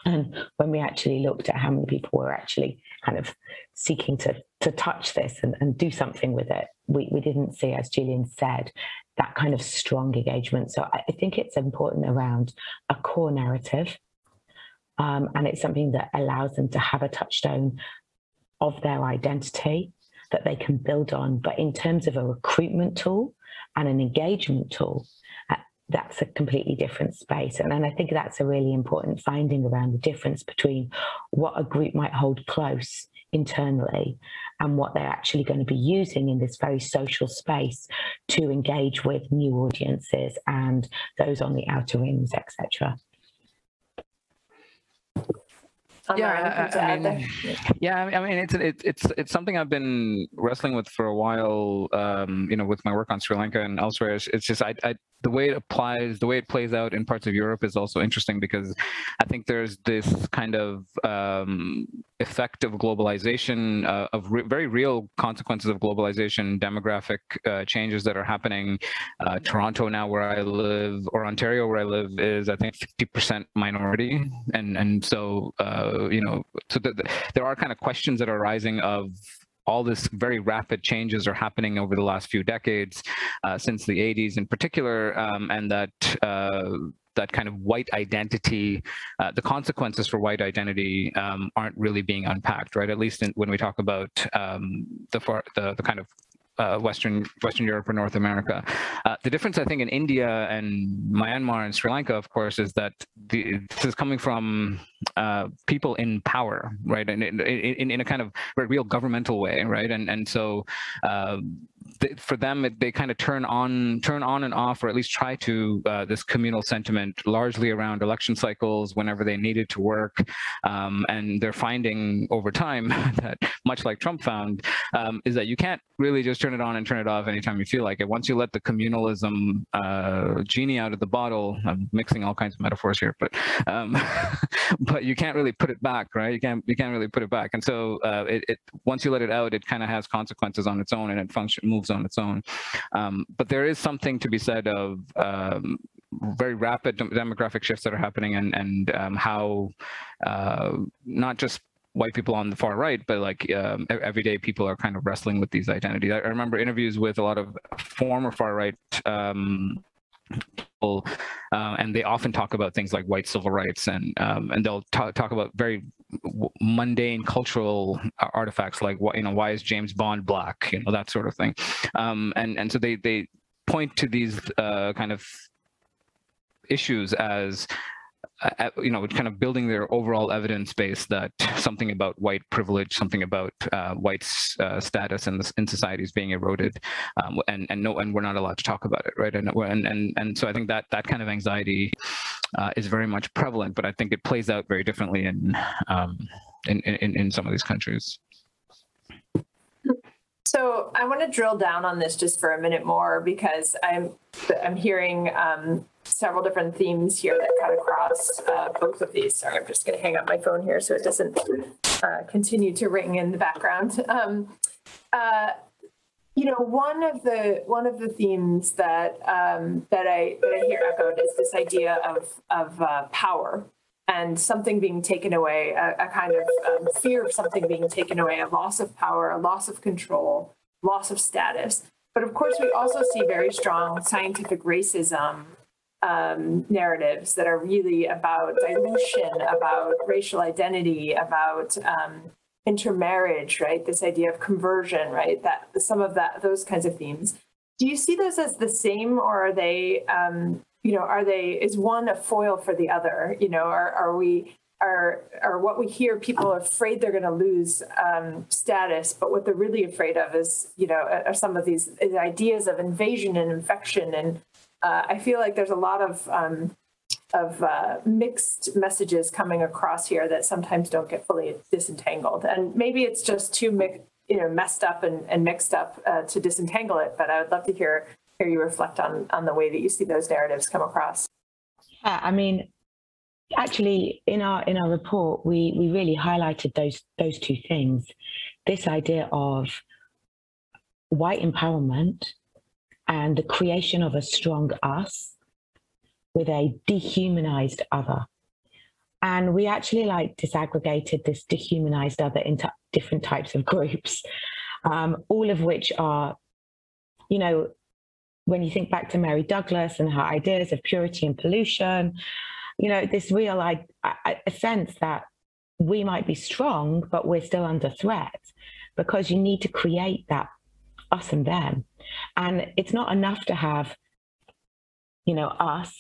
And when we actually looked at how many people were actually kind of seeking to to touch this and, and do something with it, we, we didn't see, as Julian said, that kind of strong engagement. So I think it's important around a core narrative. Um, and it's something that allows them to have a touchstone of their identity that they can build on. But in terms of a recruitment tool and an engagement tool, uh, that's a completely different space. And, and I think that's a really important finding around the difference between what a group might hold close internally and what they're actually going to be using in this very social space to engage with new audiences and those on the outer rings, etc. Yeah, I, I mean, yeah, I mean, it's it's it's it's something I've been wrestling with for a while. Um, you know, with my work on Sri Lanka and elsewhere, it's, it's just I, I the way it applies, the way it plays out in parts of Europe is also interesting because I think there's this kind of um, effect of globalization, uh, of re very real consequences of globalization, demographic uh, changes that are happening. Uh, Toronto now, where I live, or Ontario, where I live, is I think 50% minority, and and so uh, you know, so the, the, there are kind of questions that are rising of all this very rapid changes are happening over the last few decades, uh, since the 80s in particular, um, and that uh, that kind of white identity, uh, the consequences for white identity um, aren't really being unpacked, right? At least in, when we talk about um, the, far, the, the kind of uh, Western Western Europe or North America. Uh, the difference, I think, in India and Myanmar and Sri Lanka, of course, is that the, this is coming from uh, people in power, right, and in, in, in, a kind of real governmental way, right, and and so for them, it, they kind of turn on, turn on and off, or at least try to uh, this communal sentiment, largely around election cycles, whenever they needed to work, um, and they're finding over time that, much like Trump found, um, is that you can't really just turn it on and turn it off anytime you feel like it. Once you let the communalism uh, genie out of the bottle, I'm mixing all kinds of metaphors here, but um, but you can't really put it back, right? You can't you can't really put it back, and so uh, it, it once you let it out, it kind of has consequences on its own, and it function moves on its own. Um, but there is something to be said of um, very rapid demographic shifts that are happening and, and um, how uh, not just white people on the far right, but like um, everyday people are kind of wrestling with these identities. I, remember interviews with a lot of former far right um, people, uh, and they often talk about things like white civil rights, and um, and they'll talk, talk about very mundane cultural artifacts like what you know why is James Bond black, you know that sort of thing, um, and and so they they point to these uh, kind of issues as uh, you know, kind of building their overall evidence base that something about white privilege, something about uh, white uh, status in, in society is being eroded, um, and and no, and we're not allowed to talk about it, right? And and and, and so I think that that kind of anxiety uh, is very much prevalent, but I think it plays out very differently in um, in, in in some of these countries. So I want to drill down on this just for a minute more because I'm I'm hearing um, several different themes here that cut across uh, both of these. Sorry, I'm just going to hang up my phone here so it doesn't uh, continue to ring in the background. Um, uh, you know, one of the one of the themes that um, that I that I hear echoed is this idea of of uh, power and something being taken away, a, a kind of um, fear of something being taken away, a loss of power, a loss of control, loss of status. But of course, we also see very strong scientific racism um, narratives that are really about dilution, about racial identity, about um, intermarriage, right? This idea of conversion, right? That some of that, those kinds of themes. Do you see those as the same, or are they, um, you know, are they? Is one a foil for the other? You know, are are we? Are, are what we hear people are afraid they're going to lose um, status, but what they're really afraid of is, you know, are some of these ideas of invasion and infection and uh, I feel like there's a lot of um, of uh, mixed messages coming across here that sometimes don't get fully disentangled, and maybe it's just too mi- you know messed up and, and mixed up uh, to disentangle it. But I would love to hear hear you reflect on on the way that you see those narratives come across. Yeah, I mean, actually, in our in our report, we we really highlighted those those two things. This idea of white empowerment and the creation of a strong us with a dehumanized other. And we actually like disaggregated this dehumanized other into different types of groups, um, all of which are, you know, when you think back to Mary Douglas and her ideas of purity and pollution, you know, this real I, a sense that we might be strong, but we're still under threat because you need to create that us and them. And it's not enough to have, you know, us.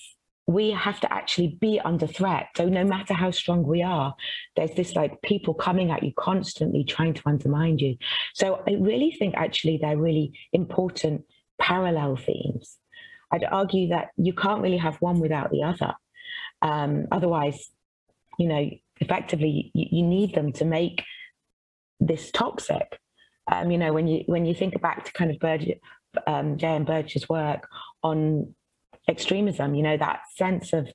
We have to actually be under threat. So no matter how strong we are, there's this like people coming at you constantly trying to undermine you. So I really think actually they're really important parallel themes. I'd argue that you can't really have one without the other. Um, otherwise, you know, effectively you, you need them to make this toxic. Um, you know, when you when you think back to kind of Berger, um, J.M. Berger's work on extremism, you know, that sense of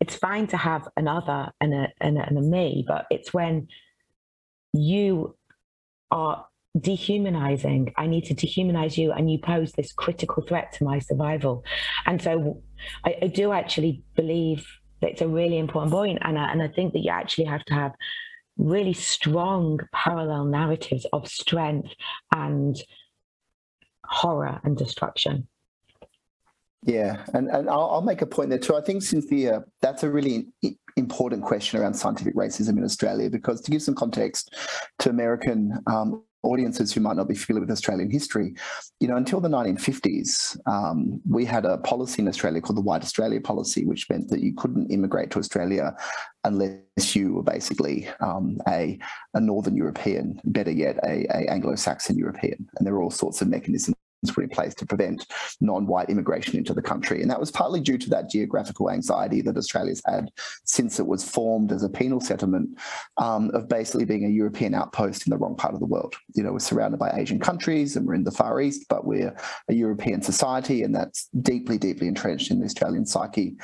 it's fine to have another and a, and a, and a me, but it's when you are dehumanizing. I need to dehumanize you, and you pose this critical threat to my survival. And so, I, I do actually believe that it's a really important point, and I, and I think that you actually have to have really strong parallel narratives of strength and horror and destruction. Yeah, and, and I'll, I'll, make a point there too. I think, Cynthia, that's a really important question around scientific racism in Australia because to give some context to American um, audiences who might not be familiar with Australian history, you know, until the 1950s, um, we had a policy in Australia called the White Australia Policy, which meant that you couldn't immigrate to Australia unless you were basically um, a, a Northern European, better yet, a, a Anglo-Saxon European. And there were all sorts of mechanisms put in place to prevent non-white immigration into the country. And that was partly due to that geographical anxiety that Australia's had since it was formed as a penal settlement um, of basically being a European outpost in the wrong part of the world. You know, we're surrounded by Asian countries and we're in the Far East, but we're a European society and that's deeply, deeply entrenched in the Australian psyche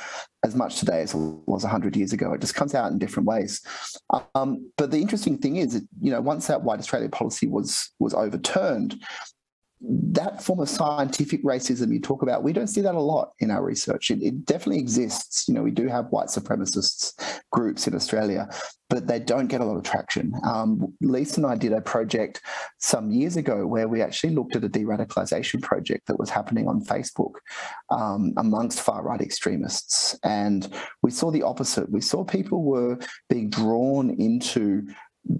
as much today as it was 100 years ago. It just comes out in different ways. Um, but the interesting thing is, that, you know, once that white Australia policy was was overturned, that form of scientific racism you talk about, we don't see that a lot in our research. It, it, definitely exists. You know, we do have white supremacists groups in Australia, but they don't get a lot of traction. Um, Lisa and I did a project some years ago where we actually looked at a de-radicalization project that was happening on Facebook um, amongst far-right extremists. And we saw the opposite. We saw people were being drawn into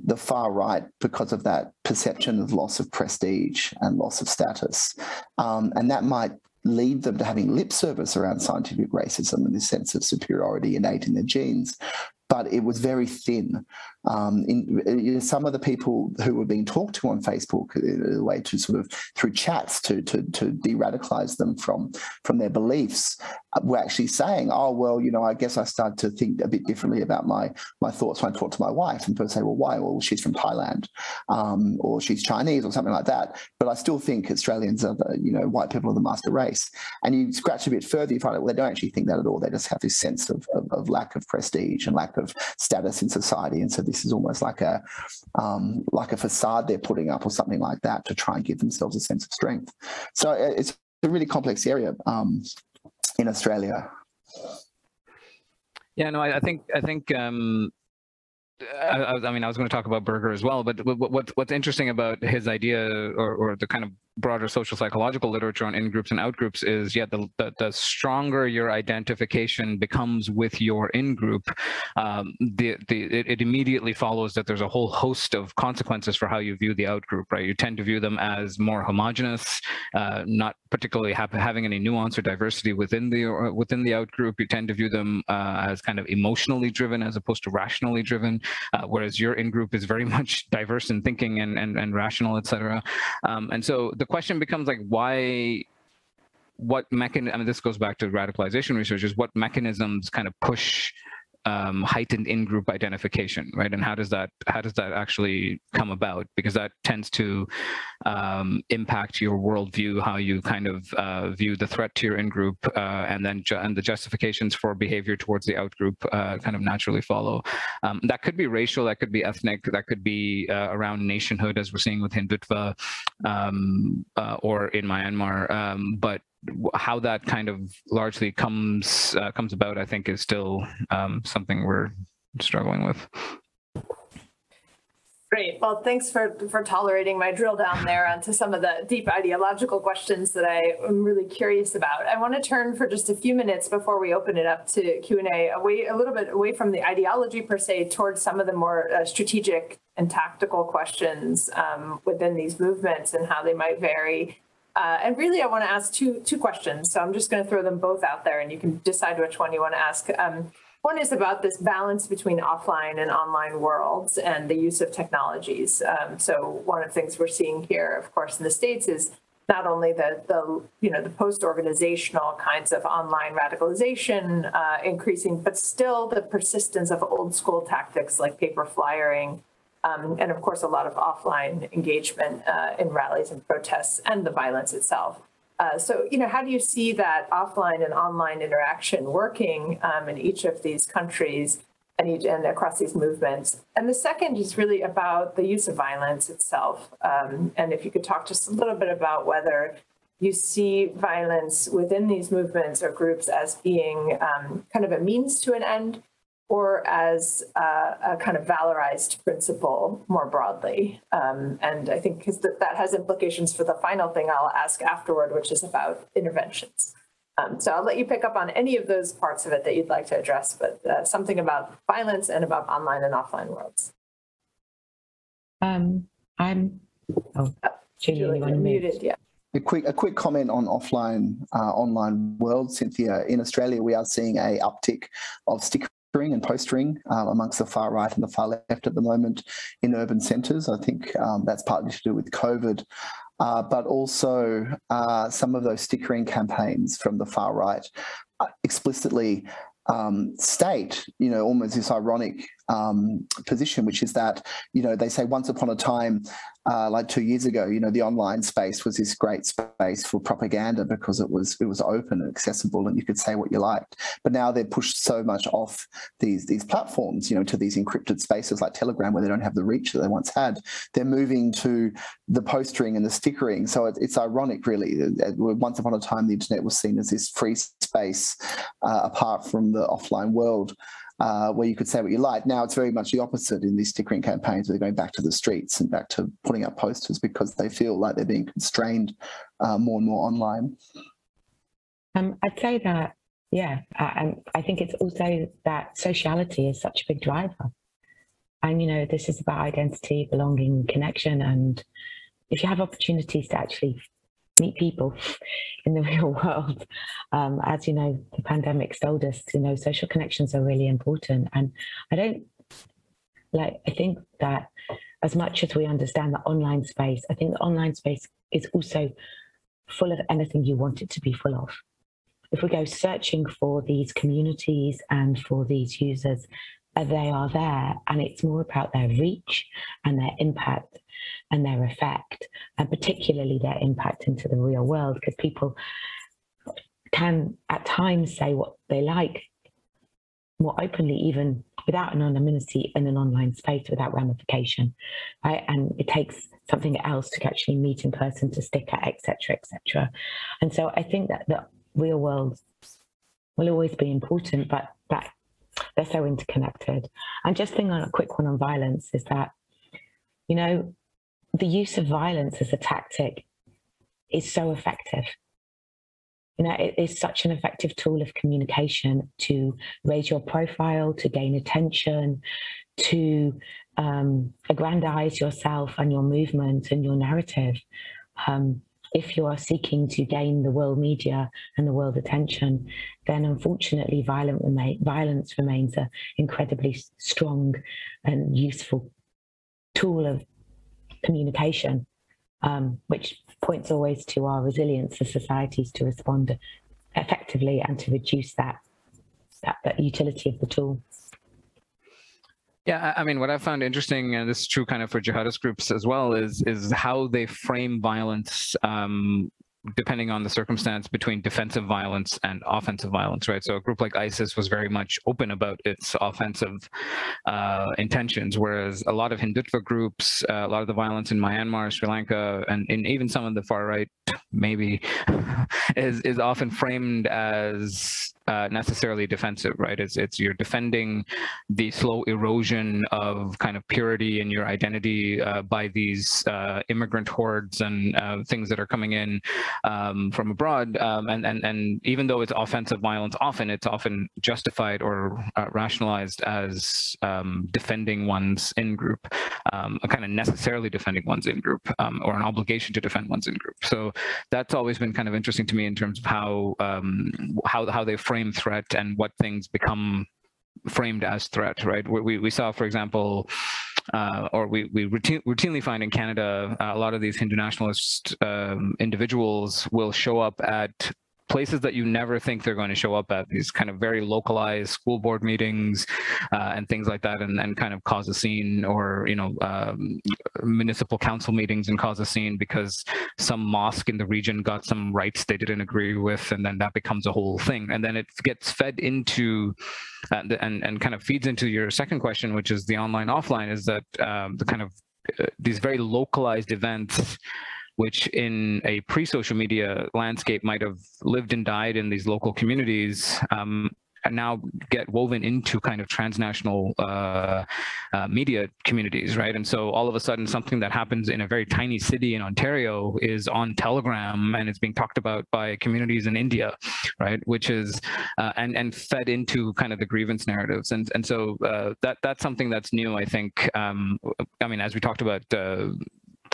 the far right because of that perception of loss of prestige and loss of status. Um, and that might lead them to having lip service around scientific racism and this sense of superiority innate in their genes. But it was very thin. Um, in, in, some of the people who were being talked to on Facebook, a way to sort of through chats to to, to de-radicalize them from from their beliefs, were actually saying, "Oh well, you know, I guess I started to think a bit differently about my my thoughts when I talked to my wife." And people say, "Well, why? Well, she's from Thailand, um, or she's Chinese, or something like that." But I still think Australians are the you know white people are the master race. And you scratch a bit further, you find out well, they don't actually think that at all. They just have this sense of, of, of lack of prestige and lack of status in society, and so this is almost like a um, like a facade they're putting up or something like that to try and give themselves a sense of strength. So uh, it's a really complex area um, in Australia. Yeah, no, I, I think I think um, I, I, mean I was going to talk about Berger as well, but what what's interesting about his idea or, or the kind of broader social psychological literature on in-groups and out-groups is yeah the, the, the stronger your identification becomes with your in-group um, the, the it, it, immediately follows that there's a whole host of consequences for how you view the out-group right? You tend to view them as more homogenous uh, not particularly have, having any nuance or diversity within the uh, within the out-group. You tend to view them uh, as kind of emotionally driven as opposed to rationally driven uh, whereas your in-group is very much diverse in thinking and and, and rational etc um, and so the question becomes like, why, what mechanism, I mean, this goes back to radicalization researchers, what mechanisms kind of push um, heightened in-group identification, right? And how does that how does that actually come about? Because that tends to um, impact your worldview, how you kind of uh, view the threat to your in-group, uh, and then and the justifications for behavior towards the out-group uh, kind of naturally follow. Um, that could be racial, that could be ethnic, that could be uh, around nationhood, as we're seeing with Hindutva, um, uh, or in Myanmar. Um, but how that kind of largely comes uh, comes about, I think, is still um, something we're struggling with. Great. Well, thanks for, for tolerating my drill down there onto some of the deep ideological questions that I am really curious about. I want to turn for just a few minutes before we open it up to Q&A, away, a little bit away from the ideology per se towards some of the more uh, strategic and tactical questions um, within these movements and how they might vary uh, and really, I want to ask two two questions. So I'm just going to throw them both out there, and you can decide which one you want to ask. Um, one is about this balance between offline and online worlds and the use of technologies. Um, so one of the things we're seeing here, of course, in the states is not only the the you know the post organizational kinds of online radicalization uh, increasing, but still the persistence of old school tactics like paper flyering um, and of course, a lot of offline engagement uh, in rallies and protests and the violence itself. Uh, so, you know, how do you see that offline and online interaction working um, in each of these countries and, each, and across these movements? And the second is really about the use of violence itself. Um, and if you could talk just a little bit about whether you see violence within these movements or groups as being um, kind of a means to an end or as uh, a kind of valorized principle more broadly. Um, and I think because that, that has implications for the final thing I'll ask afterward, which is about interventions. Um, so I'll let you pick up on any of those parts of it that you'd like to address, but uh, something about violence and about online and offline worlds. Um, I'm, oh, oh Julie, Julie muted, yeah. A quick, a quick comment on offline, uh, online world, Cynthia. In Australia, we are seeing a uptick of sticker and postering um, amongst the far right and the far left at the moment in urban centres. I think um, that's partly to do with COVID, uh, but also uh, some of those stickering campaigns from the far right uh, explicitly um, state, you know, almost this ironic um, position, which is that, you know, they say once upon a time, uh, like two years ago, you know, the online space was this great space for propaganda because it was it was open and accessible and you could say what you liked. But now they're pushed so much off these these platforms, you know, to these encrypted spaces like Telegram where they don't have the reach that they once had. They're moving to the postering and the stickering. So it, it's ironic, really. Once upon a time, the internet was seen as this free space uh, apart from the offline world uh, where you could say what you like. Now it's very much the opposite in these stickering campaigns. They're going back to the streets and back to putting up posters because they feel like they're being constrained uh, more and more online. Um, I'd say that, yeah, and I think it's also that sociality is such a big driver. And, you know, this is about identity, belonging, connection. And if you have opportunities to actually meet people in the real world. Um, as you know, the pandemic told us, you know, social connections are really important. And I don't like, I think that as much as we understand the online space, I think the online space is also full of anything you want it to be full of. if we go searching for these communities and for these users, uh, they are there, and it's more about their reach and their impact and their effect, and particularly their impact into the real world, because people can at times say what they like more openly, even without anonymity in an online space, without ramification, right? And it takes something else to actually meet in person, to stick at, etc., etc. And so I think that the real world will always be important, but that they're so interconnected. And just thing on a quick one on violence is that, you know, the use of violence as a tactic is so effective you know, it is such an effective tool of communication to raise your profile, to gain attention, to um, aggrandize yourself and your movement and your narrative. Um, if you are seeking to gain the world media and the world attention, then unfortunately, violence remains an incredibly strong and useful tool of communication, um, which points always to our resilience as societies to respond effectively and to reduce that, that, that utility of the tool. Yeah, I mean, what I found interesting, and this is true kind of for jihadist groups as well, is is how they frame violence um, depending on the circumstance between defensive violence and offensive violence, right? So a group like ISIS was very much open about its offensive uh, intentions, whereas a lot of Hindutva groups, uh, a lot of the violence in Myanmar, Sri Lanka, and, and even some of the far right, maybe, is is often framed as uh, necessarily defensive, right? It's it's you're defending the slow erosion of kind of purity in your identity uh, by these uh, immigrant hordes and uh, things that are coming in um, from abroad. Um, and and and even though it's offensive violence, often it's often justified or uh, rationalized as um, defending one's in group, um, kind of necessarily defending one's in group, um, or an obligation to defend one's in group. So that's always been kind of interesting to me in terms of how um, how how they frame frame threat and what things become framed as threat, right? We, we saw, for example, uh, or we, we routine, routinely find in Canada, uh, a lot of these Hindu nationalist um, individuals will show up at places that you never think they're going to show up at these kind of very localized school board meetings uh, and things like that and, and kind of cause a scene or you know um, municipal council meetings and cause a scene because some mosque in the region got some rights they didn't agree with and then that becomes a whole thing. And then it gets fed into uh, and and kind of feeds into your second question which is the online offline is that um, the kind of uh, these very localized events which in a pre-social media landscape might have lived and died in these local communities, um, and now get woven into kind of transnational uh, uh, media communities, right? And so all of a sudden, something that happens in a very tiny city in Ontario is on Telegram and it's being talked about by communities in India, right? Which is uh, and and fed into kind of the grievance narratives, and and so uh, that that's something that's new, I think. Um, I mean, as we talked about uh,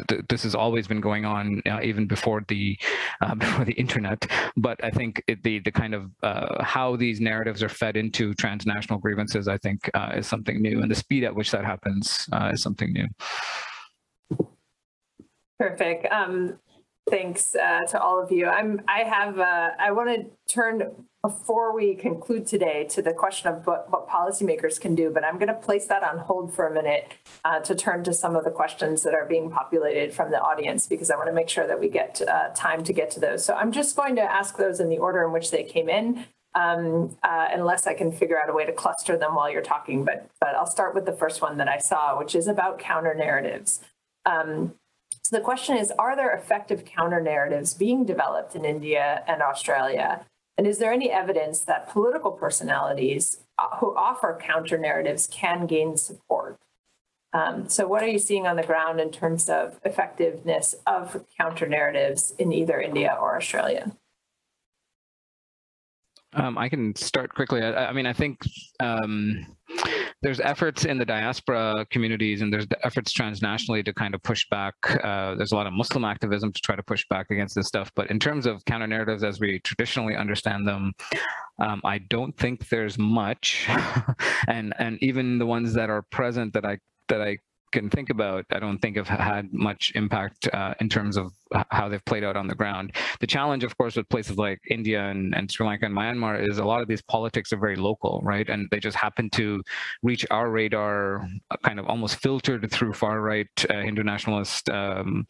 th- this has always been going on uh, even before the uh, before the internet. But I think it, the the kind of uh, how these narratives are fed into transnational grievances, I think, uh, is something new, and the speed at which that happens uh, is something new. Perfect. Um, thanks uh, to all of you. I'm. I have. I want to turn before we conclude today to the question of what, what policymakers can do, but I'm going to place that on hold for a minute uh, to turn to some of the questions that are being populated from the audience because I want to make sure that we get uh, time to get to those. So I'm just going to ask those in the order in which they came in, um, uh, unless I can figure out a way to cluster them while you're talking. But but I'll start with the first one that I saw, which is about counter narratives. Um, so the question is, are there effective counter narratives being developed in India and Australia? And is there any evidence that political personalities uh, who offer counter narratives can gain support? Um, so, what are you seeing on the ground in terms of effectiveness of counter narratives in either India or Australia? Um, I can start quickly. I, I mean, I think um, there's efforts in the diaspora communities and there's the efforts transnationally to kind of push back. Uh, there's a lot of Muslim activism to try to push back against this stuff. But in terms of counter narratives as we traditionally understand them, um, I don't think there's much. and and even the ones that are present that I that I can think about, I don't think have had much impact uh, in terms of how they've played out on the ground. The challenge, of course, with places like India and, and Sri Lanka and Myanmar is a lot of these politics are very local, right? And they just happen to reach our radar uh, kind of almost filtered through far right uh, Hindu nationalist um,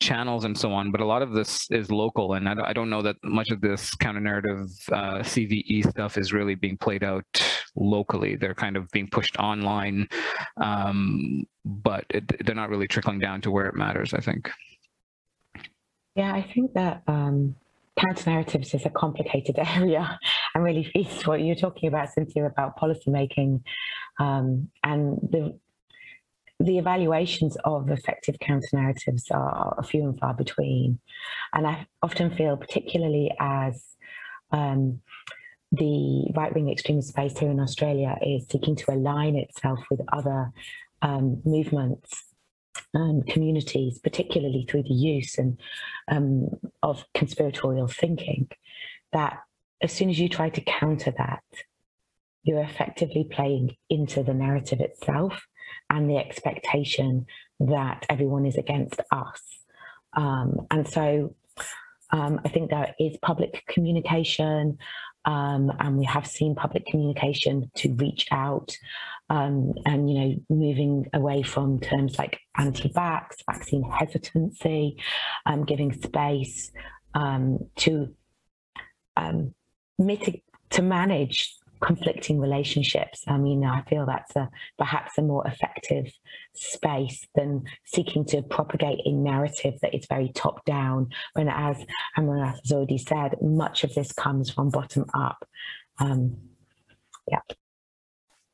channels and so on. But a lot of this is local. And I don't, know that much of this counter narrative uh, CVE stuff is really being played out locally. They're kind of being pushed online, um, but it, they're not really trickling down to where it matters, I think. Yeah, I think that um, counter narratives is a complicated area and really feeds what you're talking about, Cynthia, about policymaking um, and the the evaluations of effective counter narratives are few and far between. And I often feel, particularly as um, the right wing extremist space here in Australia is seeking to align itself with other um, movements and communities, particularly through the use and um, of conspiratorial thinking, that as soon as you try to counter that, you're effectively playing into the narrative itself and the expectation that everyone is against us. Um, and so um, I think there is public communication, um, and we have seen public communication to reach out um, and, you know, moving away from terms like anti-vax, vaccine hesitancy, um, giving space um, to um, mitigate, to manage conflicting relationships. I mean, I feel that's a perhaps a more effective space than seeking to propagate a narrative that is very top down. When, as Amarnath has already said, much of this comes from bottom up. Um, yeah.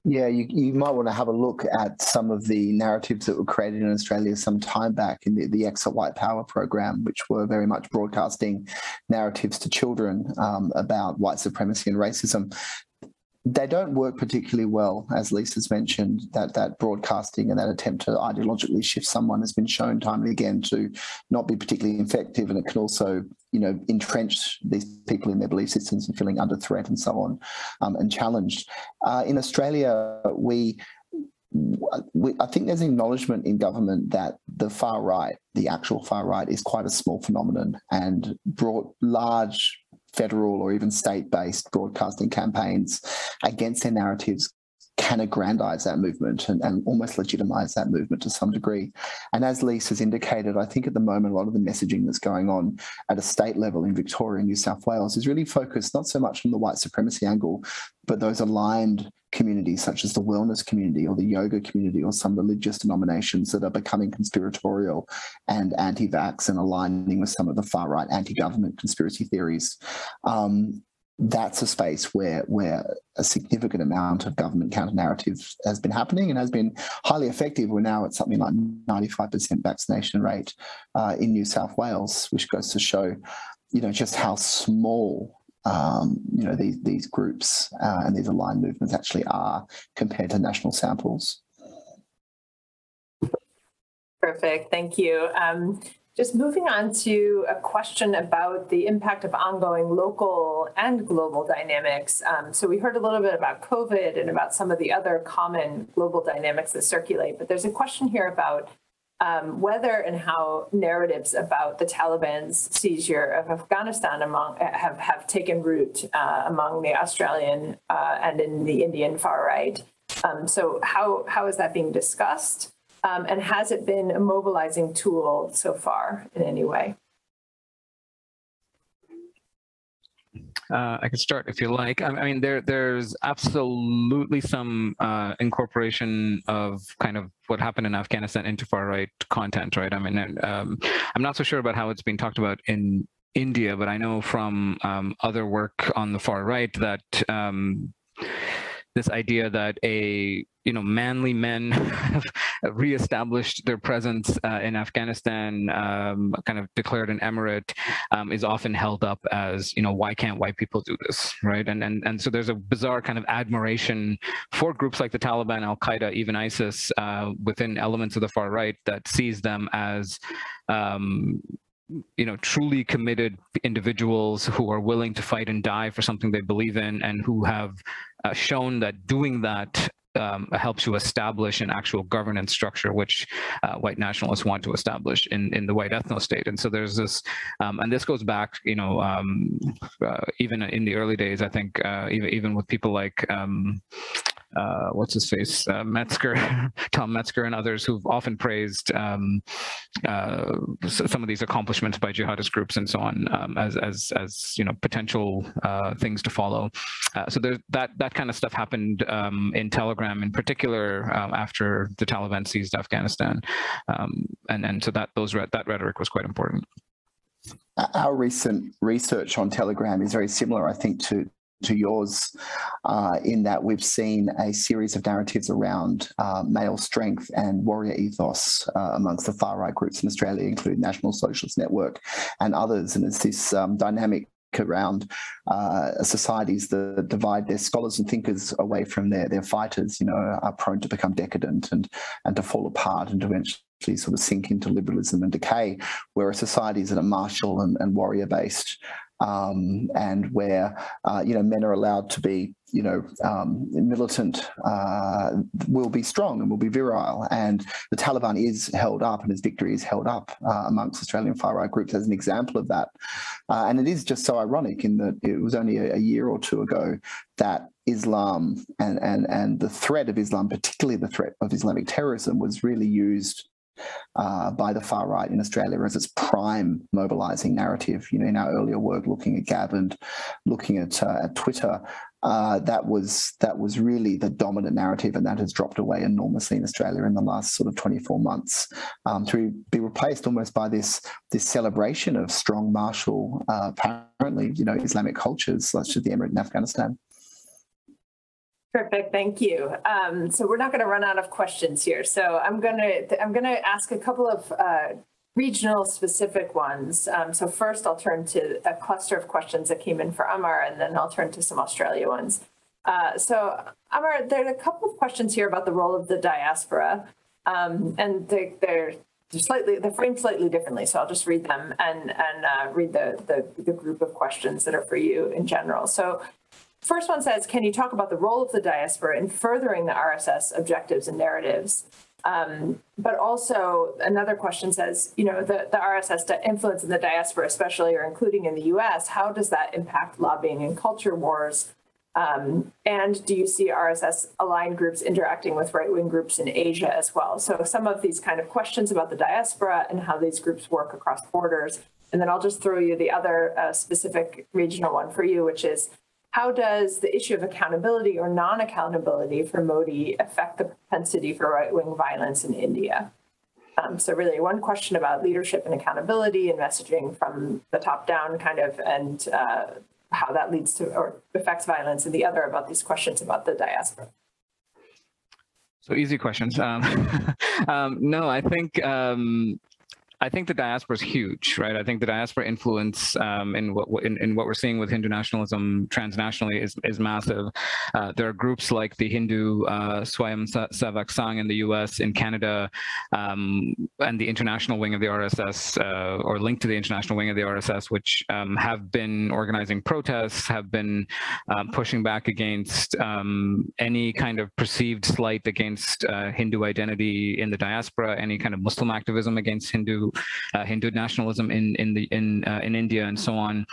Yeah, you, you might want to have a look at some of the narratives that were created in Australia some time back in the, the Exit White Power program, which were very much broadcasting narratives to children um, about white supremacy and racism they don't work particularly well, as Lisa's mentioned, that that broadcasting and that attempt to ideologically shift someone has been shown time and again to not be particularly effective. And it can also, you know, entrench these people in their belief systems and feeling under threat and so on um, and challenged. Uh, in Australia, we I think there's acknowledgement in government that the far right, the actual far right, is quite a small phenomenon and brought large federal or even state based broadcasting campaigns against their narratives can aggrandize that movement and, and almost legitimize that movement to some degree. And as Lise has indicated, I think at the moment, a lot of the messaging that's going on at a state level in Victoria and New South Wales is really focused not so much on the white supremacy angle, but those aligned communities such as the wellness community or the yoga community or some religious denominations that are becoming conspiratorial and anti-vax and aligning with some of the far right anti-government conspiracy theories. Um, that's a space where where a significant amount of government counter narrative has been happening and has been highly effective. We're now at something like 95% vaccination rate uh, in New South Wales, which goes to show, you know, just how small um, you know these these groups uh, and these aligned movements actually are compared to national samples. Perfect, thank you. Um, just moving on to a question about the impact of ongoing local and global dynamics. Um, so we heard a little bit about COVID and about some of the other common global dynamics that circulate, but there's a question here about um, whether and how narratives about the Taliban's seizure of Afghanistan among have, have taken root uh, among the Australian uh, and in the Indian far right. Um, so how, how is that being discussed? Um, and has it been a mobilizing tool so far in any way? Uh, I can start if you like. I, mean, there there's absolutely some uh, incorporation of kind of what happened in Afghanistan into far right content, right? I mean, um, I'm not so sure about how it's being talked about in India, but I know from um, other work on the far right that um, this idea that a you know manly men have reestablished their presence uh, in Afghanistan, um, kind of declared an emirate, um, is often held up as you know why can't white people do this, right? And and and so there's a bizarre kind of admiration for groups like the Taliban, Al Qaeda, even ISIS, uh, within elements of the far right that sees them as um, you know truly committed individuals who are willing to fight and die for something they believe in and who have uh, shown that doing that um, helps you establish an actual governance structure, which uh, white nationalists want to establish in, in the white ethno state. And so there's this, um, and this goes back, you know, um, uh, even in the early days, I think, uh, even, even with people like, um, uh, what's his face, uh, Metzger, Tom Metzger, and others who've often praised um, uh, some of these accomplishments by jihadist groups and so on um, as as as you know potential uh, things to follow. Uh, so there, that that kind of stuff happened um, in Telegram, in particular um, after the Taliban seized Afghanistan, um, and and so that those that rhetoric was quite important. Our recent research on Telegram is very similar, I think, to to yours uh, in that we've seen a series of narratives around uh, male strength and warrior ethos uh, amongst the far right groups in Australia, including National Socialist Network and others. And it's this um, dynamic around uh, societies that divide their scholars and thinkers away from their their fighters, you know, are prone to become decadent and and to fall apart and to eventually sort of sink into liberalism and decay, whereas societies that are martial and, and warrior based um, and where uh, you know men are allowed to be you know um, militant uh, will be strong and will be virile. And the Taliban is held up and its victory is held up uh, amongst Australian far right groups as an example of that. Uh, and it is just so ironic in that it was only a, a year or two ago that Islam and and and the threat of Islam particularly the threat of Islamic terrorism was really used uh, by the far right in Australia as its prime mobilizing narrative. You know, in our earlier work looking at Gab and looking at, uh, at Twitter, uh, that was that was really the dominant narrative, and that has dropped away enormously in Australia in the last sort of 24 months, um, to be replaced almost by this this celebration of strong martial, uh, apparently, you know, Islamic cultures, such as the Emirate in Afghanistan. Perfect, thank you. Um, so we're not going to run out of questions here. So I'm going to I'm going to ask a couple of uh, regional specific ones. Um, so first, I'll turn to a cluster of questions that came in for Amar, and then I'll turn to some Australia ones. Uh, so Amar, there are a couple of questions here about the role of the diaspora, um, and they, they're they're slightly they're framed slightly differently. So I'll just read them and and uh, read the, the the group of questions that are for you in general. So First one says, can you talk about the role of the diaspora in furthering the RSS objectives and narratives? Um, but also another question says, you know, the, the RSS influence in the diaspora, especially or including in the US, how does that impact lobbying and culture wars? Um, and do you see RSS aligned groups interacting with right wing groups in Asia as well? So some of these kind of questions about the diaspora and how these groups work across borders. And then I'll just throw you the other uh, specific regional one for you, which is how does the issue of accountability or non-accountability for Modi affect the propensity for right-wing violence in India? Um, so really one question about leadership and accountability and messaging from the top down kind of and uh, how that leads to or affects violence and the other about these questions about the diaspora. So easy questions. Um, um, no, I think um, I think the diaspora is huge, right? I think the diaspora influence um, in what in, in, what we're seeing with Hindu nationalism transnationally is is massive. Uh, there are groups like the Hindu uh, Swayam Sevak Sangh in the U.S., in Canada, um, and the international wing of the RSS, uh, or linked to the international wing of the RSS, which um, have been organizing protests, have been um, pushing back against um, any kind of perceived slight against uh, Hindu identity in the diaspora, any kind of Muslim activism against Hindu uh, Hindu nationalism in in the in uh, in India and so on.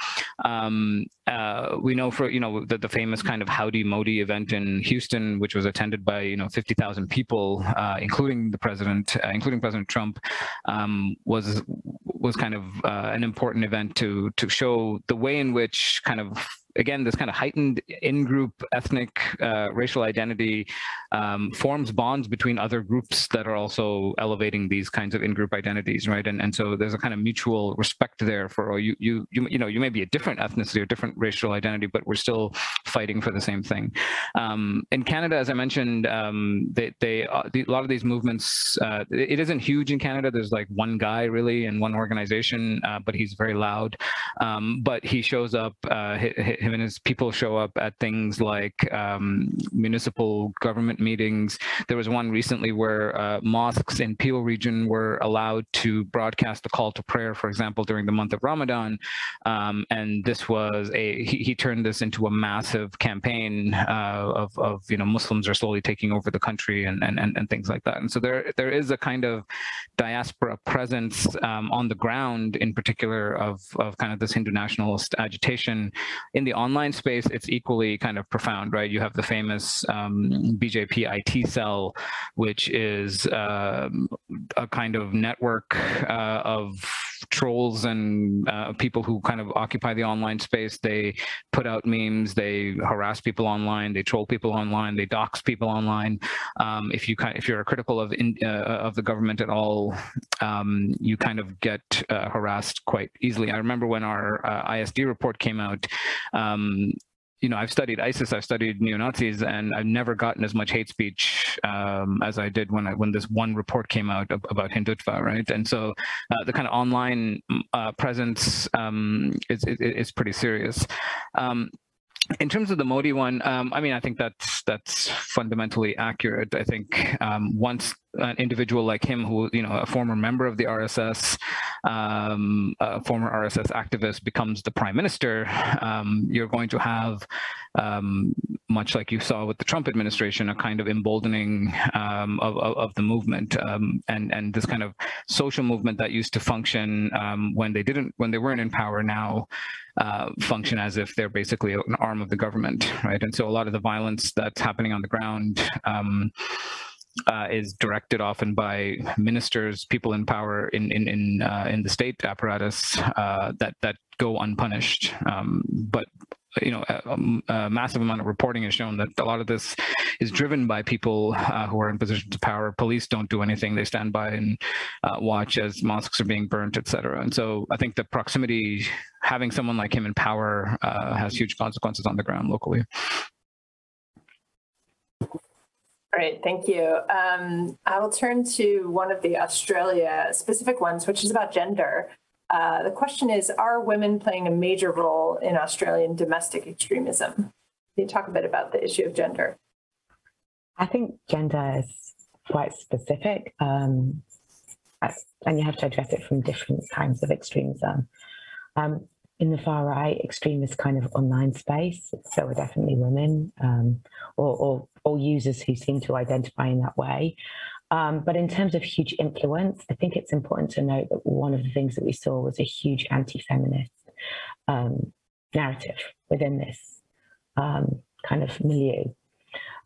Um, uh, we know for you know the, the famous kind of Howdy Modi event in Houston, which was attended by you know 50,000 people, including the president, including President Trump, um, was was kind of an important event to to show the way in which kind of again, this kind of heightened in-group ethnic uh, racial identity um, forms bonds between other groups that are also elevating these kinds of in-group identities, right? And and so there's a kind of mutual respect there for oh, you you you you know you may be a different ethnicity or different racial identity, but we're still fighting for the same thing. Um, in Canada, as I mentioned, um, they they uh, the, a lot of these movements uh, it, isn't huge in Canada. There's like one guy really in one organization, uh, but he's very loud. Um, but he shows up. Uh, him and his people show up at things like um, municipal government meetings. There was one recently where uh, mosques in Peel region were allowed to broadcast a call to prayer, for example, during the month of Ramadan. Um, and this was a he, he, turned this into a massive campaign uh, of of you know Muslims are slowly taking over the country and and and, and things like that. And so there there is a kind of diaspora presence um, on the ground, in particular of of kind of this Hindu nationalist agitation. In the online space, it's equally kind of profound, right? You have the famous um, BJP IT cell, which is uh, a kind of network uh, of trolls and uh, people who kind of occupy the online space. They put out memes, they harass people online, they troll people online, they dox people online. Um, if you if you're critical of in, uh, of the government at all, um, you kind of get uh, harassed quite easily. I remember when our uh, ISD report came out, um, you know, I've studied ISIS, I've studied neo Nazis, and I've never gotten as much hate speech um, as I did when I when this one report came out about Hindutva, right? And so uh, the kind of online uh, presence um, is, is, is pretty serious. Um, in terms of the Modi one, um, I mean, I think that's that's fundamentally accurate. I think um, once an individual like him, who you know, a former member of the RSS, um, a former RSS activist, becomes the prime minister, um, you're going to have, um, much like you saw with the Trump administration, a kind of emboldening um, of, of, of, the movement and and this kind of social movement that used to function when they didn't when they weren't in power now uh, function as if they're basically an arm of the government, right? And so a lot of the violence that's happening on the ground um, uh, is directed often by ministers, people in power in in in, uh, in the state apparatus uh, that that go unpunished. Um, but you know, a, a, massive amount of reporting has shown that a lot of this is driven by people uh, who are in positions of power. Police don't do anything; they stand by and uh, watch as mosques are being burnt, et cetera. And so, I think the proximity, having someone like him in power, uh, has huge consequences on the ground locally. Great, thank you. Um, I will turn to one of the Australia specific ones, which is about gender. Uh, the question is, are women playing a major role in Australian domestic extremism? Can you talk a bit about the issue of gender? I think gender is quite specific, um, and you have to address it from different kinds of extremism. Um, in the far right extremist kind of online space, so are definitely women um, or, or, or users who seem to identify in that way. Um, but in terms of huge influence, I think it's important to note that one of the things that we saw was a huge anti-feminist um, narrative within this um, kind of milieu.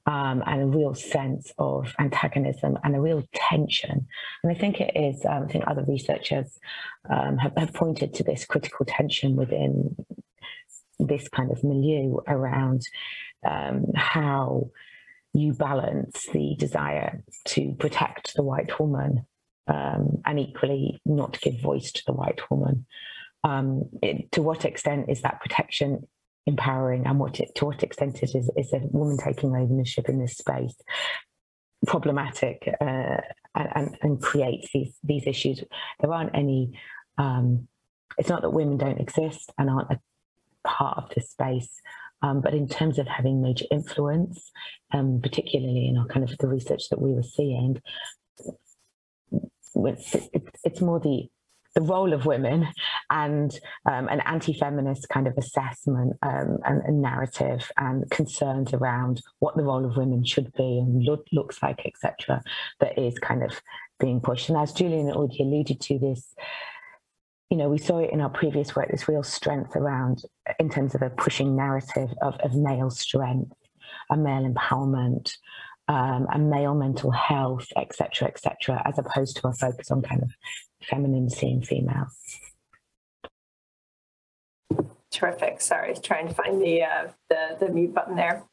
Um, and a real sense of antagonism and a real tension. And I think it is, um, I think other researchers um, have, have, pointed to this critical tension within this kind of milieu around um, how you balance the desire to protect the white woman um, and equally not give voice to the white woman. Um, it, to what extent is that protection empowering and what it, to what extent is, is a woman taking ownership in this space problematic uh, and, and, creates these, these issues. There aren't any, um, it's not that women don't exist and aren't a part of this space, um, but in terms of having major influence, um, particularly in our kind of the research that we were seeing, it's, it's more the the role of women and um, an anti-feminist kind of assessment um, and, and, narrative and concerns around what the role of women should be and lo- looks like, etc., that is kind of being pushed. And as Julian already alluded to, this, you know, we saw it in our previous work, this real strength around, in terms of a pushing narrative of, of male strength and male empowerment. Um, and male mental health, etc., etc., as opposed to a focus on kind of femininity and female. Terrific. Sorry, trying to find the uh, the, the mute button there.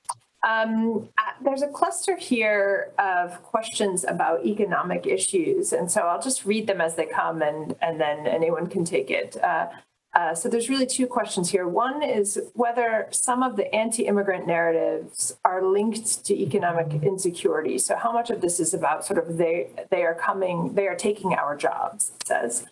Um, uh, there's a cluster here of questions about economic issues, and so I'll just read them as they come, and and then anyone can take it. Uh, uh, so there's really two questions here. One is whether some of the anti-immigrant narratives are linked to economic insecurity. So how much of this is about sort of they they are coming, they are taking our jobs, it says.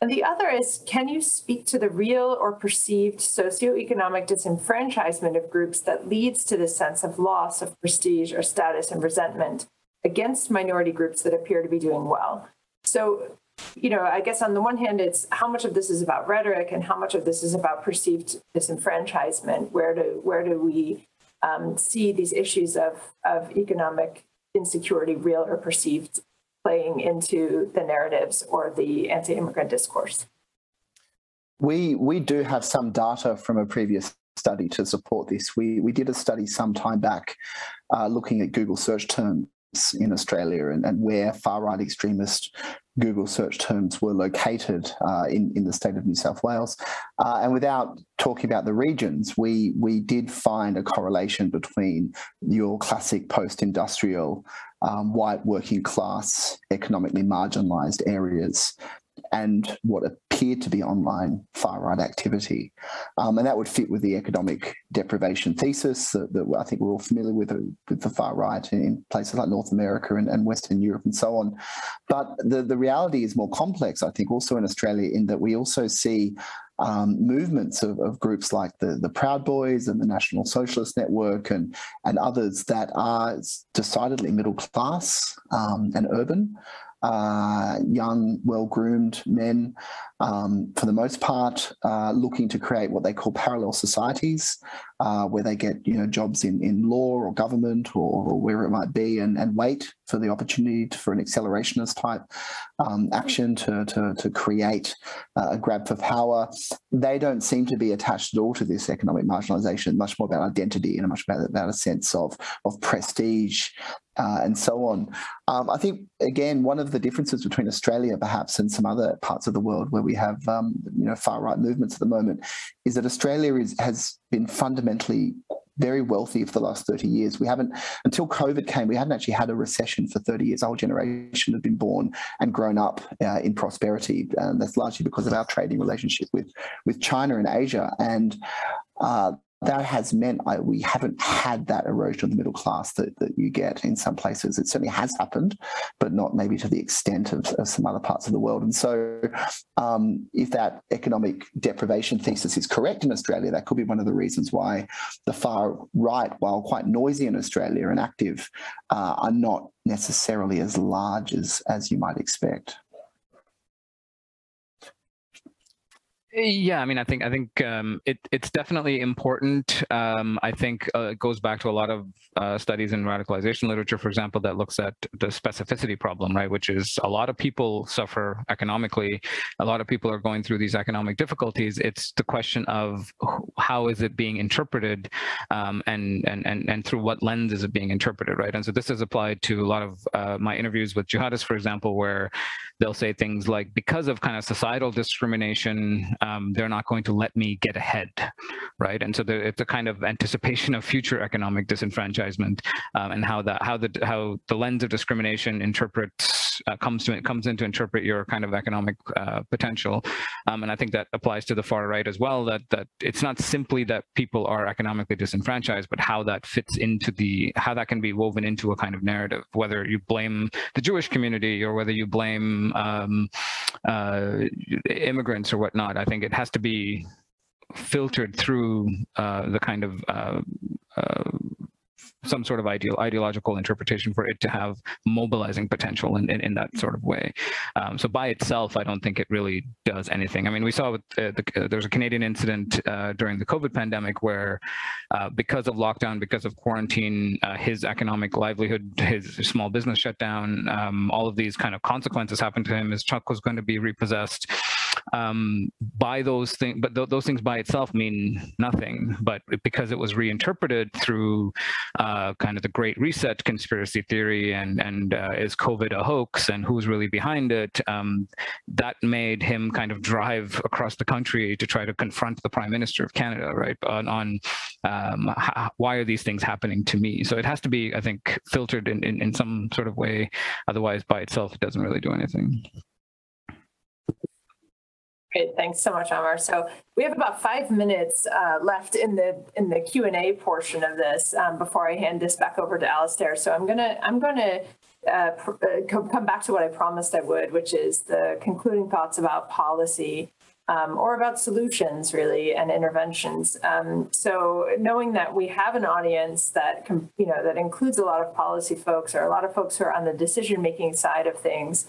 And the other is, can you speak to the real or perceived socioeconomic disenfranchisement of groups that leads to this sense of loss of prestige or status and resentment against minority groups that appear to be doing well? So, you know, I guess on the one hand, it's how much of this is about rhetoric and how much of this is about perceived disenfranchisement. Where do where do we um, see these issues of of economic insecurity, real or perceived, playing into the narratives or the anti-immigrant discourse? We we do have some data from a previous study to support this. We we did a study some time back, uh, looking at Google search terms in Australia and, and where far right extremist Google search terms were located uh, in, in the state of New South Wales. Uh, and without talking about the regions, we, we did find a correlation between your classic post industrial um, white working class, economically marginalized areas and what appeared to be online far right activity. Um, and that would fit with the economic deprivation thesis that, that, I think we're all familiar with, uh, with the far right in places like North America and, and Western Europe and so on. But the, the reality is more complex, I think, also in Australia, in that we also see um, movements of, of, groups like the, the Proud Boys and the National Socialist Network and, and others that are decidedly middle class um, and urban uh, young, well groomed men, um, for the most part, uh, looking to create what they call parallel societies, uh, where they get you know jobs in, in law or government or, or it might be, and, and wait for the opportunity to, for an accelerationist type um, action to, to, to create a grab for power. They don't seem to be attached at all to this economic marginalization, much more about identity and much about, about a sense of, of prestige uh, and so on. Um, I think, again, one of the differences between Australia perhaps and some other parts of the world where we have um, you know far right movements at the moment is that Australia is, has been fundamentally very wealthy for the last 30 years. We haven't, until COVID came, we hadn't actually had a recession for 30 years. Our generation had been born and grown up uh, in prosperity. And that's largely because of our trading relationship with, with China and Asia. And uh, that has meant I, we haven't had that erosion of the middle class that, that you get in some places. It certainly has happened, but not maybe to the extent of, of some other parts of the world. And so, um, if that economic deprivation thesis is correct in Australia, that could be one of the reasons why the far right, while quite noisy in Australia and active, uh, are not necessarily as large as, as you might expect. Yeah, I mean, I think I think um, it, it's definitely important. Um, I think uh, it goes back to a lot of uh, studies in radicalization literature, for example, that looks at the specificity problem, right? Which is a lot of people suffer economically. A lot of people are going through these economic difficulties. It's the question of how is it being interpreted, um, and and and and through what lens is it being interpreted, right? And so this is applied to a lot of uh, my interviews with jihadists, for example, where they'll say things like, because of kind of societal discrimination um, they're not going to let me get ahead, right? And so it's a kind of anticipation of future economic disenfranchisement um, and how that how the how the lens of discrimination interprets uh, comes to comes in to interpret your kind of economic uh, potential. Um, and I think that applies to the far right as well. That that it's not simply that people are economically disenfranchised, but how that fits into the how that can be woven into a kind of narrative. Whether you blame the Jewish community or whether you blame um, uh, immigrants or whatnot. I think it has to be filtered through uh, the kind of uh, uh, some sort of ideal ideological interpretation for it to have mobilizing potential in, in, in that sort of way. Um, so by itself, I don't think it really does anything. I mean, we saw with uh, the, uh, there was a Canadian incident uh, during the COVID pandemic where uh, because of lockdown, because of quarantine, uh, his economic livelihood, his small business shut down, um, all of these kind of consequences happened to him. His truck was going to be repossessed um, by those things, but th those things by itself mean nothing. But because it was reinterpreted through uh, kind of the Great Reset conspiracy theory and and uh, is COVID a hoax and who's really behind it, um, that made him kind of drive across the country to try to confront the Prime Minister of Canada, right, on, on um, how, why are these things happening to me? So it has to be, I think, filtered in, in, in some sort of way. Otherwise, by itself, it doesn't really do anything. Great, thanks so much, Amar. So we have about five minutes uh, left in the in the Q and A portion of this um, before I hand this back over to Alastair. So I'm gonna I'm gonna uh, uh come back to what I promised I would, which is the concluding thoughts about policy um, or about solutions, really, and interventions. Um, so knowing that we have an audience that you know that includes a lot of policy folks or a lot of folks who are on the decision making side of things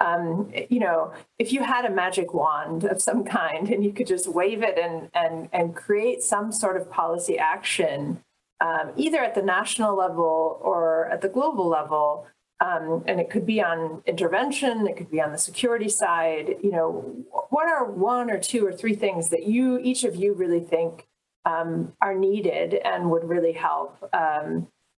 um, you know, if you had a magic wand of some kind and you could just wave it and and and create some sort of policy action, um, either at the national level or at the global level, um, and it could be on intervention, it could be on the security side. You know, what are one or two or three things that you each of you really think um, are needed and would really help?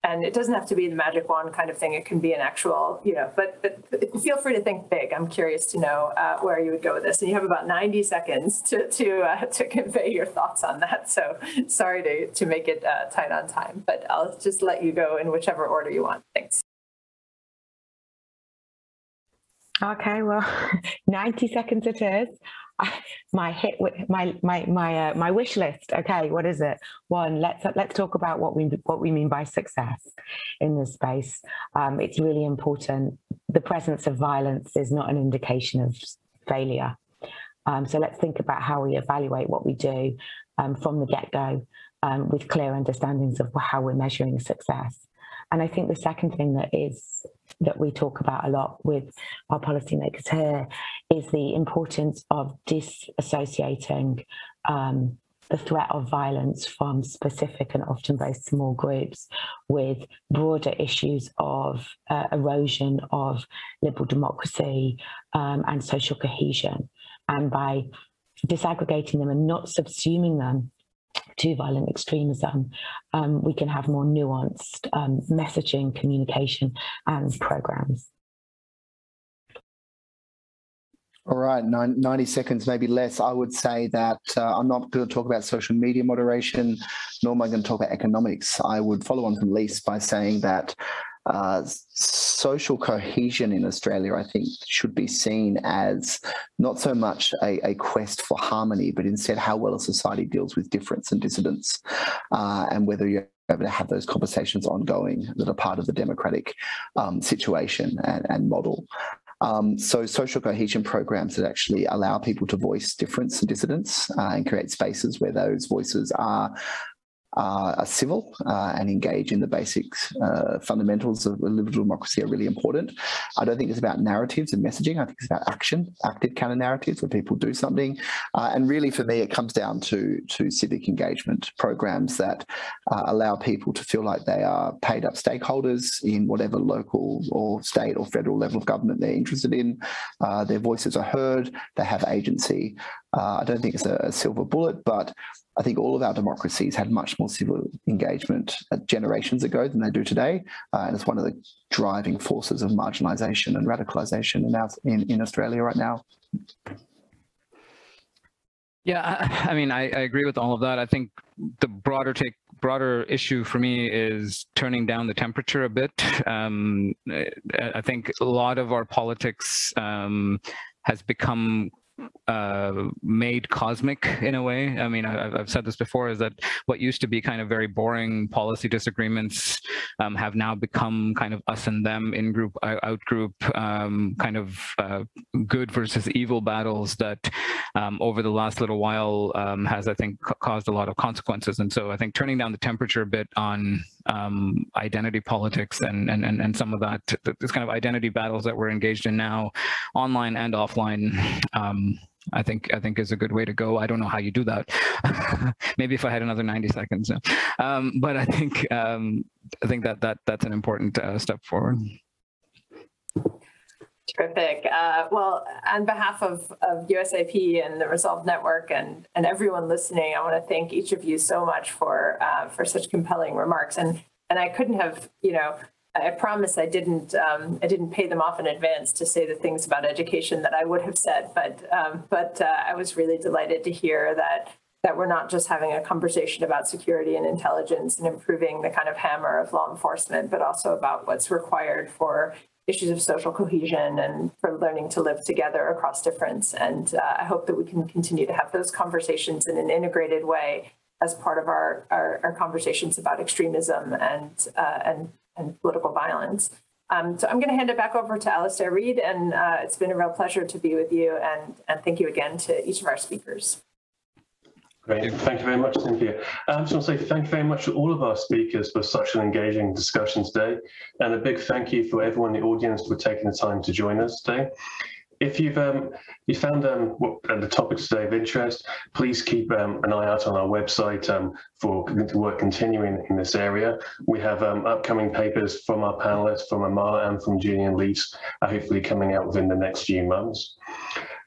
And it doesn't have to be the magic wand kind of thing. It can be an actual, you know, but, but feel free to think big. I'm curious to know uh, where you would go with this. And you have about 90 seconds to, to, uh, to convey your thoughts on that. So sorry to, to make it uh, tight on time, but I'll just let you go in whichever order you want. Thanks. Okay, well, 90 seconds it is. my hit my my my uh, my wish list. Okay what is it? One let's let's talk about what we what we mean by success in this space. Um, it's really important. The presence of violence is not an indication of failure. Um, so let's think about how we evaluate what we do um, from the get-go um, with clear understandings of how we're measuring success and I think the second thing that is that we talk about a lot with our policymakers here is the importance of disassociating um, the threat of violence from specific and often very small groups with broader issues of uh, erosion of liberal democracy um, and social cohesion. And by disaggregating them and not subsuming them to violent extremism, um, we can have more nuanced um, messaging, communication, and programs. All right, 90 seconds, maybe less. I would say that uh, I'm not going to talk about social media moderation, nor am I going to talk about economics. I would follow on from Lise by saying that uh, social cohesion in Australia, I think, should be seen as not so much a, a, quest for harmony, but instead how well a society deals with difference and dissidence, uh, and whether you're able to have those conversations ongoing that are part of the democratic um, situation and, and model. Um, so social cohesion programs that actually allow people to voice difference and dissidence uh, and create spaces where those voices are are civil uh, and engage in the basic uh, fundamentals of a liberal democracy are really important. I don't think it's about narratives and messaging. I think it's about action, active counter narratives where people do something. Uh, and really, for me, it comes down to to civic engagement programs that uh, allow people to feel like they are paid up stakeholders in whatever local or state or federal level of government they're interested in. Uh, their voices are heard. They have agency. I don't think it's a, silver bullet, but I think all of our democracies had much more civil engagement generations ago than they do today. Uh, and it's one of the driving forces of marginalisation and radicalisation in, our, in, in Australia right now. Yeah, I, I mean, I, I, agree with all of that. I think the broader take, broader issue for me is turning down the temperature a bit. Um, I think a lot of our politics um, has become uh, made cosmic in a way. I mean, I, have said this before, is that what used to be kind of very boring policy disagreements um, have now become kind of us and them, in group, out group, um, kind of uh, good versus evil battles that um, over the last little while um, has, I think, caused a lot of consequences. And so I think turning down the temperature a bit on um, identity politics and, and, and, and some of that, this kind of identity battles that we're engaged in now, online and offline, um, I think I think is a good way to go. I don't know how you do that. Maybe if I had another 90 seconds, um, but I think um, I think that that that's an important uh, step forward. Terrific. Uh, well, on behalf of, of USIP and the Resolve Network and, and everyone listening, I want to thank each of you so much for uh, for such compelling remarks. And and I couldn't have, you know, I promise I didn't um, I didn't pay them off in advance to say the things about education that I would have said, but um, but uh, I was really delighted to hear that that we're not just having a conversation about security and intelligence and improving the kind of hammer of law enforcement, but also about what's required for issues of social cohesion and for learning to live together across difference. And uh, I hope that we can continue to have those conversations in an integrated way as part of our, our, our conversations about extremism and, uh, and, and political violence. Um, so I'm going to hand it back over to Alastair Reid, and uh, it's been a real pleasure to be with you, and, and thank you again to each of our speakers. Great. Thank you very much, Cynthia. I just want to say thank you very much to all of our speakers for such an engaging discussion today. And a big thank you for everyone in the audience for taking the time to join us today. If you've um, you found um, uh, the topic today of interest, please keep um, an eye out on our website um, for work continuing in this area. We have um, upcoming papers from our panelists, from Amar and from Julian Lise, uh, hopefully coming out within the next few months.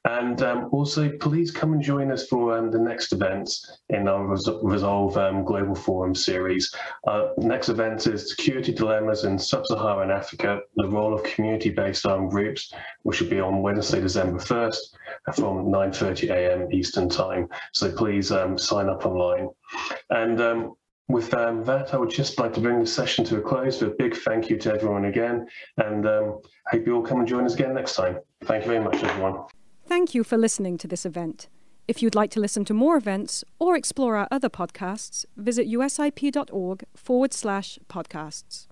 And um, also, please come and join us for um, the next events in our Res Resolve um, Global Forum series. Uh, next event is Security Dilemmas in Sub-Saharan Africa, the role of community-based armed groups, which will be on Wednesday, December 1st from 9.30 a.m. Eastern Time. So please um, sign up online. And um, with um, that, I would just like to bring the session to a close with a big thank you to everyone again, and hope you all come and join us again next time. Thank you very much, everyone. Thank you for listening to this event. If you'd like to listen to more events or explore our other podcasts, visit usip.org forward slash podcasts.